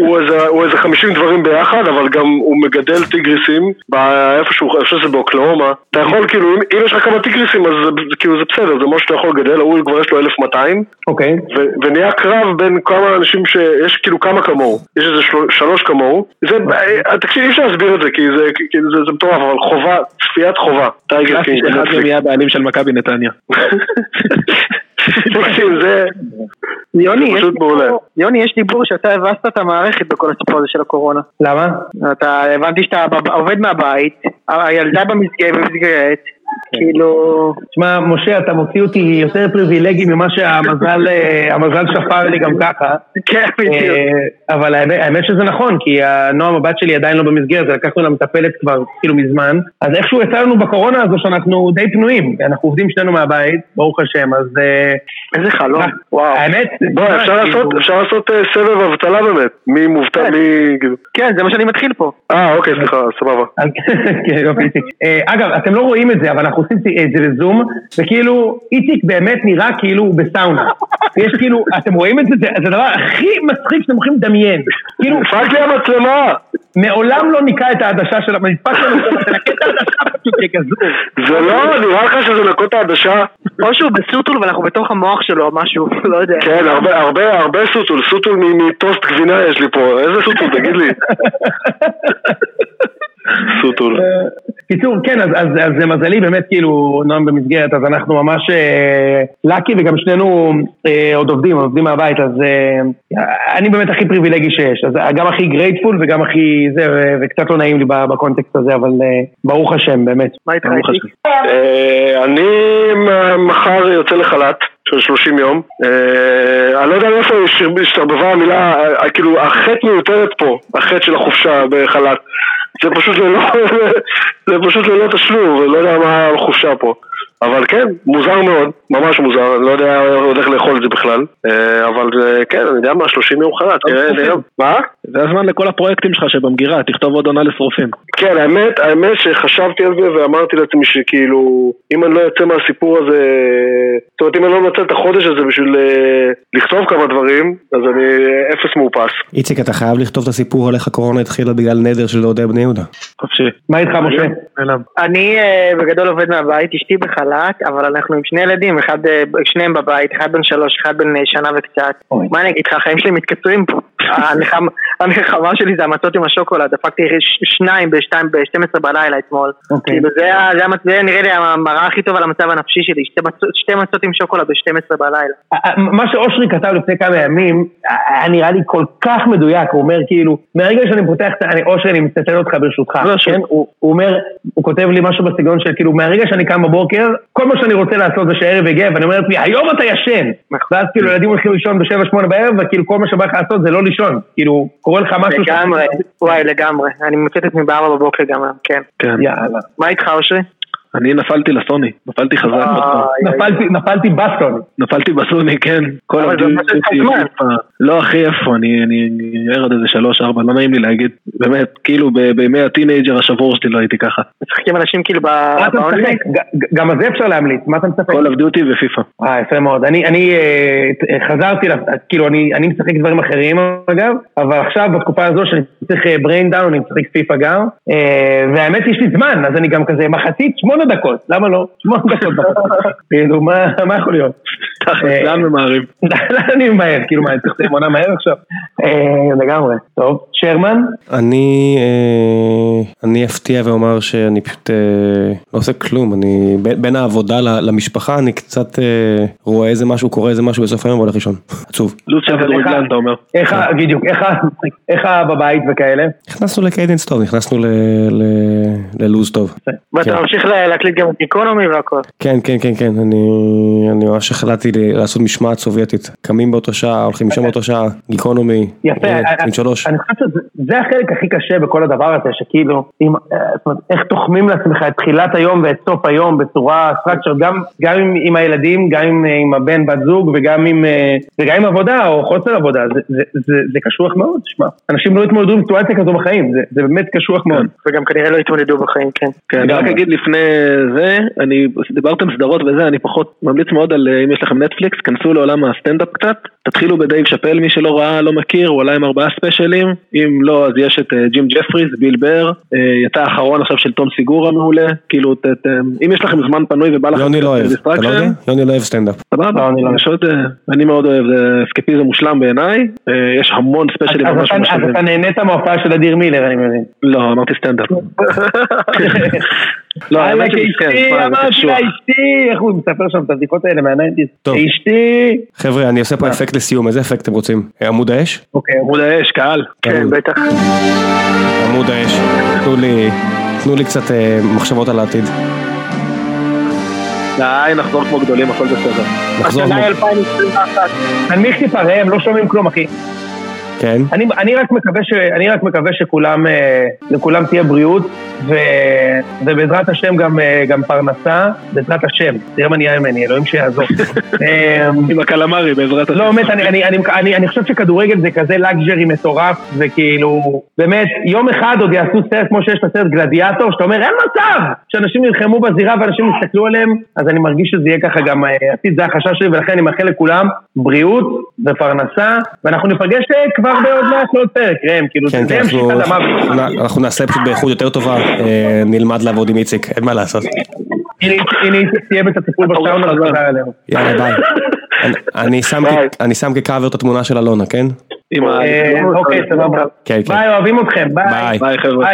הוא איזה, הוא איזה 50 דברים ביחד, אבל גם הוא מגדל טיגריסים באיפשהו, אני חושב שזה באוקלהומה. אתה יכול כאילו, אם, אם יש לך כמה טיגריסים אז זה, כאילו זה בסדר, זה משהו שאתה יכול לגדל, הוא כבר יש לו 1200. אוקיי. ו- ונהיה קרב בין כמה אנשים שיש כאילו כמה כמוהו, יש איזה של- שלוש כמוהו, זה, אה, תקשיב אי אפשר להסביר את זה כי זה, כי זה, זה מטורף, אבל חובה, צפיית חובה, טייגר קינג, מהם נטפליקס. יהיה הבעלים של מכבי נתניה. (laughs) תקשיב, זה יוני, פשוט מעולה. דיבור- יוני, יש דיבור שאתה הבסת את המערכת בכל הסיפור הזה של הקורונה. למה? אתה, הבנתי שאתה עובד מהבית, הילדה במסגרת, כאילו... תשמע, משה, אתה מוציא אותי יותר פריבילגי ממה שהמזל אה, שפר לי גם ככה. כן, בדיוק. אה, אבל האמת, שזה נכון, כי נועם הבת שלי עדיין לא במסגרת, לקחנו לה מטפלת כבר כאילו מזמן, אז איכשהו יצא לנו בקורונה הזו שאנחנו די פנויים, אנחנו עובדים שנינו מהבית, ברוך השם, אז אה, איזה חלום, וואו. האמת, בוא, אפשר כאילו- לעשות, אפשר לעשות סבב אבטלה באמת, מי מובטל, מי... כן, זה מה שאני מתחיל פה. אה, אוקיי, סליחה, סבבה. (laughs) כן, אגב, אתם לא רואים את זה, אבל אנחנו עושים את זה לזום, וכאילו, איציק באמת נראה כאילו הוא בסאונה. (laughs) יש כאילו, אתם רואים את זה? זה הדבר הכי מצחיק שאתם יכולים לדמיין. כאילו, נדפק לי המצלמה! מעולם לא ניקה את העדשה של המדפק שלנו, תנקה את העדשה פשוט כגזור. זה לא, נראה לך שזה נקות העדשה? או שהוא בסוטול ואנחנו בתוך המוח שלו או משהו, (laughs) לא יודע. כן, הרבה, הרבה, הרבה שוטול, סוטול מטוסט גבינה יש לי פה, איזה סוטול, תגיד לי. (laughs) סוטול. קיצור, כן, אז, אז, אז למזלי באמת כאילו נועם במסגרת, אז אנחנו ממש אה, lucky וגם שנינו אה, עוד עובדים, עובדים מהבית, אז אה, אני באמת הכי פריבילגי שיש, אז גם הכי grateful וגם הכי זה, ו- וקצת לא נעים לי בקונטקסט הזה, אבל אה, ברוך השם, באמת. מה איתך? אה, אני מחר יוצא לחל"ת של 30 יום. אה, אני לא יודע מאיפה הש- השתרבבה המילה, אה, כאילו החטא מיותרת פה, החטא של החופשה בחל"ת. זה פשוט ללא, (laughs) זה פשוט ללא תשלום, ולא יודע מה החופשה פה. אבל כן, מוזר מאוד, ממש מוזר, אני לא יודע איך לאכול את זה בכלל. אה, אבל אה, כן, אני יודע מה, 30 יום חל"ת, תראה, נראה. מה? זה הזמן לכל הפרויקטים שלך שבמגירה, תכתוב עוד עונה לשרופים. כן, האמת, האמת שחשבתי על זה ואמרתי לעצמי שכאילו, אם אני לא יוצא מהסיפור הזה, זאת אומרת, אם אני לא מנצל את החודש הזה בשביל אה, לכתוב כמה דברים, אז אני אפס מאופס. איציק, אתה חייב לכתוב את הסיפור על איך הקורונה התחילה בגלל נדר של אוהדי בני יהודה. חופשי. מה איתך משה? אני אה, בגדול עובד מהבית, אשתי בחל"ת, אבל אנחנו עם שני ילדים, אחד, אה, שניהם בבית, אחד בן שלוש, אחד בן שנה וקצת. מה אני אגיד לך, החיים שלי מתקצרים פה. הנחמה- שלי זה המצות עם השוקולד, דפקתי שניים בשתיים- ב-12 בלילה אתמול. אוקיי. כאילו זה נראה לי המראה הכי טוב על המצב הנפשי שלי, שתי מצות- עם שוקולד ב-12 בלילה. מה שאושרי כתב לפני כמה ימים, היה נראה לי כל כך מדויק, הוא אומר כאילו, מהרגע שאני פותח אושרי, אני מצטט אותך ברשותך, כן? הוא אומר, הוא כותב לי משהו בסגנון של כאילו, מהרגע שאני קם בבוקר, כל מה שאני רוצה לעשות זה שהערב יגיע, ואני אומר לעצמי, היום אתה ישן! ואז כאילו ילדים הולכים לישון בשבע שמונה בערב, וכאילו כל מה שבא לך לעשות זה לא לישון, כאילו, קורה לך משהו לגמרי, וואי לגמרי, אני מוצאת את עצמי בארבע בבוקר גם כן. כן. יאללה. מה איתך אושרי? אני נפלתי לסוני, נפלתי חזק עוד פעם. נפלתי, נפלתי בסטון. נפלתי בסוני, כן. כל. פיפה. לא אחי, איפה? אני אני- אני ער עד איזה שלוש, ארבע, לא נעים לי להגיד. באמת, כאילו ב- בימי הטינאייג'ר השבור שלי לא הייתי ככה. משחקים אנשים כאילו ב- מה אתה באונליין? משחק? ג- ג- גם על זה אפשר להמליץ, מה אתה משחק? Call of Duty ופיפא. אה, יפה מאוד. אני, אה, חזרתי, כאילו, אני, אני משחק דברים אחרים אגב, אבל עכשיו בתקופה הזו שאני צריך brain down, אני משחק פיפא גם, אה, והאמת יש לי זמן, אז אני גם כזה מחצית שמונה שמונה דקות, למה לא? שמונה דקות. כאילו, מה יכול להיות? תכל'ס, לאן ממהרים? (laughs) לאן אני ממהר? כאילו מה, אני צריך לסיים עונה מהר עכשיו? לגמרי. טוב, שרמן? אני אני אפתיע ואומר שאני פשוט לא עושה כלום, אני בין העבודה למשפחה אני קצת רואה איזה משהו, קורא איזה משהו בסוף היום והולך לישון. עצוב. לו"ז של כדורגלן אתה אומר. איך, בדיוק, איך בבית וכאלה? נכנסנו לקיידנס טוב, נכנסנו ללו"ז טוב. ואתה ממשיך להקליט גם את גיקונומי והכל. כן, כן, כן, כן, אני ממש החלטתי לעשות משמעת סובייטית. קמים באותו שעה, הולכים משם באותו שעה, גיקונומי. יפה, אני חושב שזה החלק הכי קשה בכל הדבר הזה, שכאילו, איך תוחמים לעצמך את תחילת היום ואת סוף היום בצורה structured, גם עם הילדים, גם עם הבן בת זוג וגם עם עבודה או חוסר עבודה, זה קשוח מאוד, שמע. אנשים לא התמודדו עם סיטואציה כזו בחיים, זה באמת קשוח מאוד. וגם כנראה לא התמודדו בחיים, כן. כן, אני רק אגיד לפני זה, אני, דיברתם סדרות וזה, אני פחות ממליץ מאוד על אם יש לכם נטפליקס, כנסו לעולם הסטנדאפ קצת, תתחילו בדייב שאפל, מי שלא ראה, לא מכיר, הוא עלה עם ארבעה ספיישלים, אם לא, אז יש את ג'ים ג'פריז, ביל בר, יצא האחרון עכשיו של תום סיגורה מעולה, כאילו, אם יש לכם זמן פנוי ובא לכם... יוני לא אוהב, אתה לא יודע? יוני לא אוהב סטנדאפ. סבבה, אני מאוד אוהב, זה אסקפיזם מושלם בעיניי, יש המון ספיישלים ממש משלמים. אז אתה נהנית מההופעה של אדיר מילר, אני מבין. לא, אמרתי סטנדאפ. (laughs) לא, האמת שאשתי, אמרתי לה אשתי, איך הוא מספר שם את הבדיחות האלה מה nineties, אשתי. חבר'ה, אני עושה פה אפקט לסיום, איזה אפקט אתם רוצים? עמוד האש? אוקיי, עמוד האש, קהל. כן, בטח. עמוד האש, תנו לי קצת מחשבות על העתיד. די, נחזור כמו גדולים, הכל בסדר. נחזור כמו... השנה 2021. תנמיך טיפה ראם, לא שומעים כלום אחי. כן. אני, אני רק מקווה ש... אני רק מקווה שכולם, לכולם תהיה בריאות, ו... ובעזרת השם גם, גם פרנסה, בעזרת השם, תראה מה נהיה ממני, אלוהים שיעזור. (laughs) עם הקלמרי בעזרת השם. לא, באמת, אני, אני, אני, אני, אני חושב שכדורגל זה כזה לאגז'רי מטורף, וכאילו, באמת, יום אחד עוד יעשו סרט כמו שיש את הסרט גלדיאטור, שאתה אומר, אין מצב שאנשים נלחמו בזירה ואנשים יסתכלו עליהם, אז אני מרגיש שזה יהיה ככה גם עתיד, זה החשש שלי, ולכן אני מאחל לכולם בריאות ופרנסה, ואנחנו ניפגש כבר בעוד מעט לעוד פרק, ראם, כאילו, כן, זה כן, המשיכת אנחנו, המוות. אנחנו נעשה פשוט באיכות יותר טובה, אה, נלמד לעבוד עם איציק, אין מה לעשות. הנה הנה איציק סיים את הטיפול בסאונה וחזר אלינו. יאללה ביי. אני- אני שם כקאבר את התמונה של אלונה, כן? אה, אוקיי, סבבה. כן, כן. ביי, אוהבים אתכם, ביי. ביי. חבר'ה.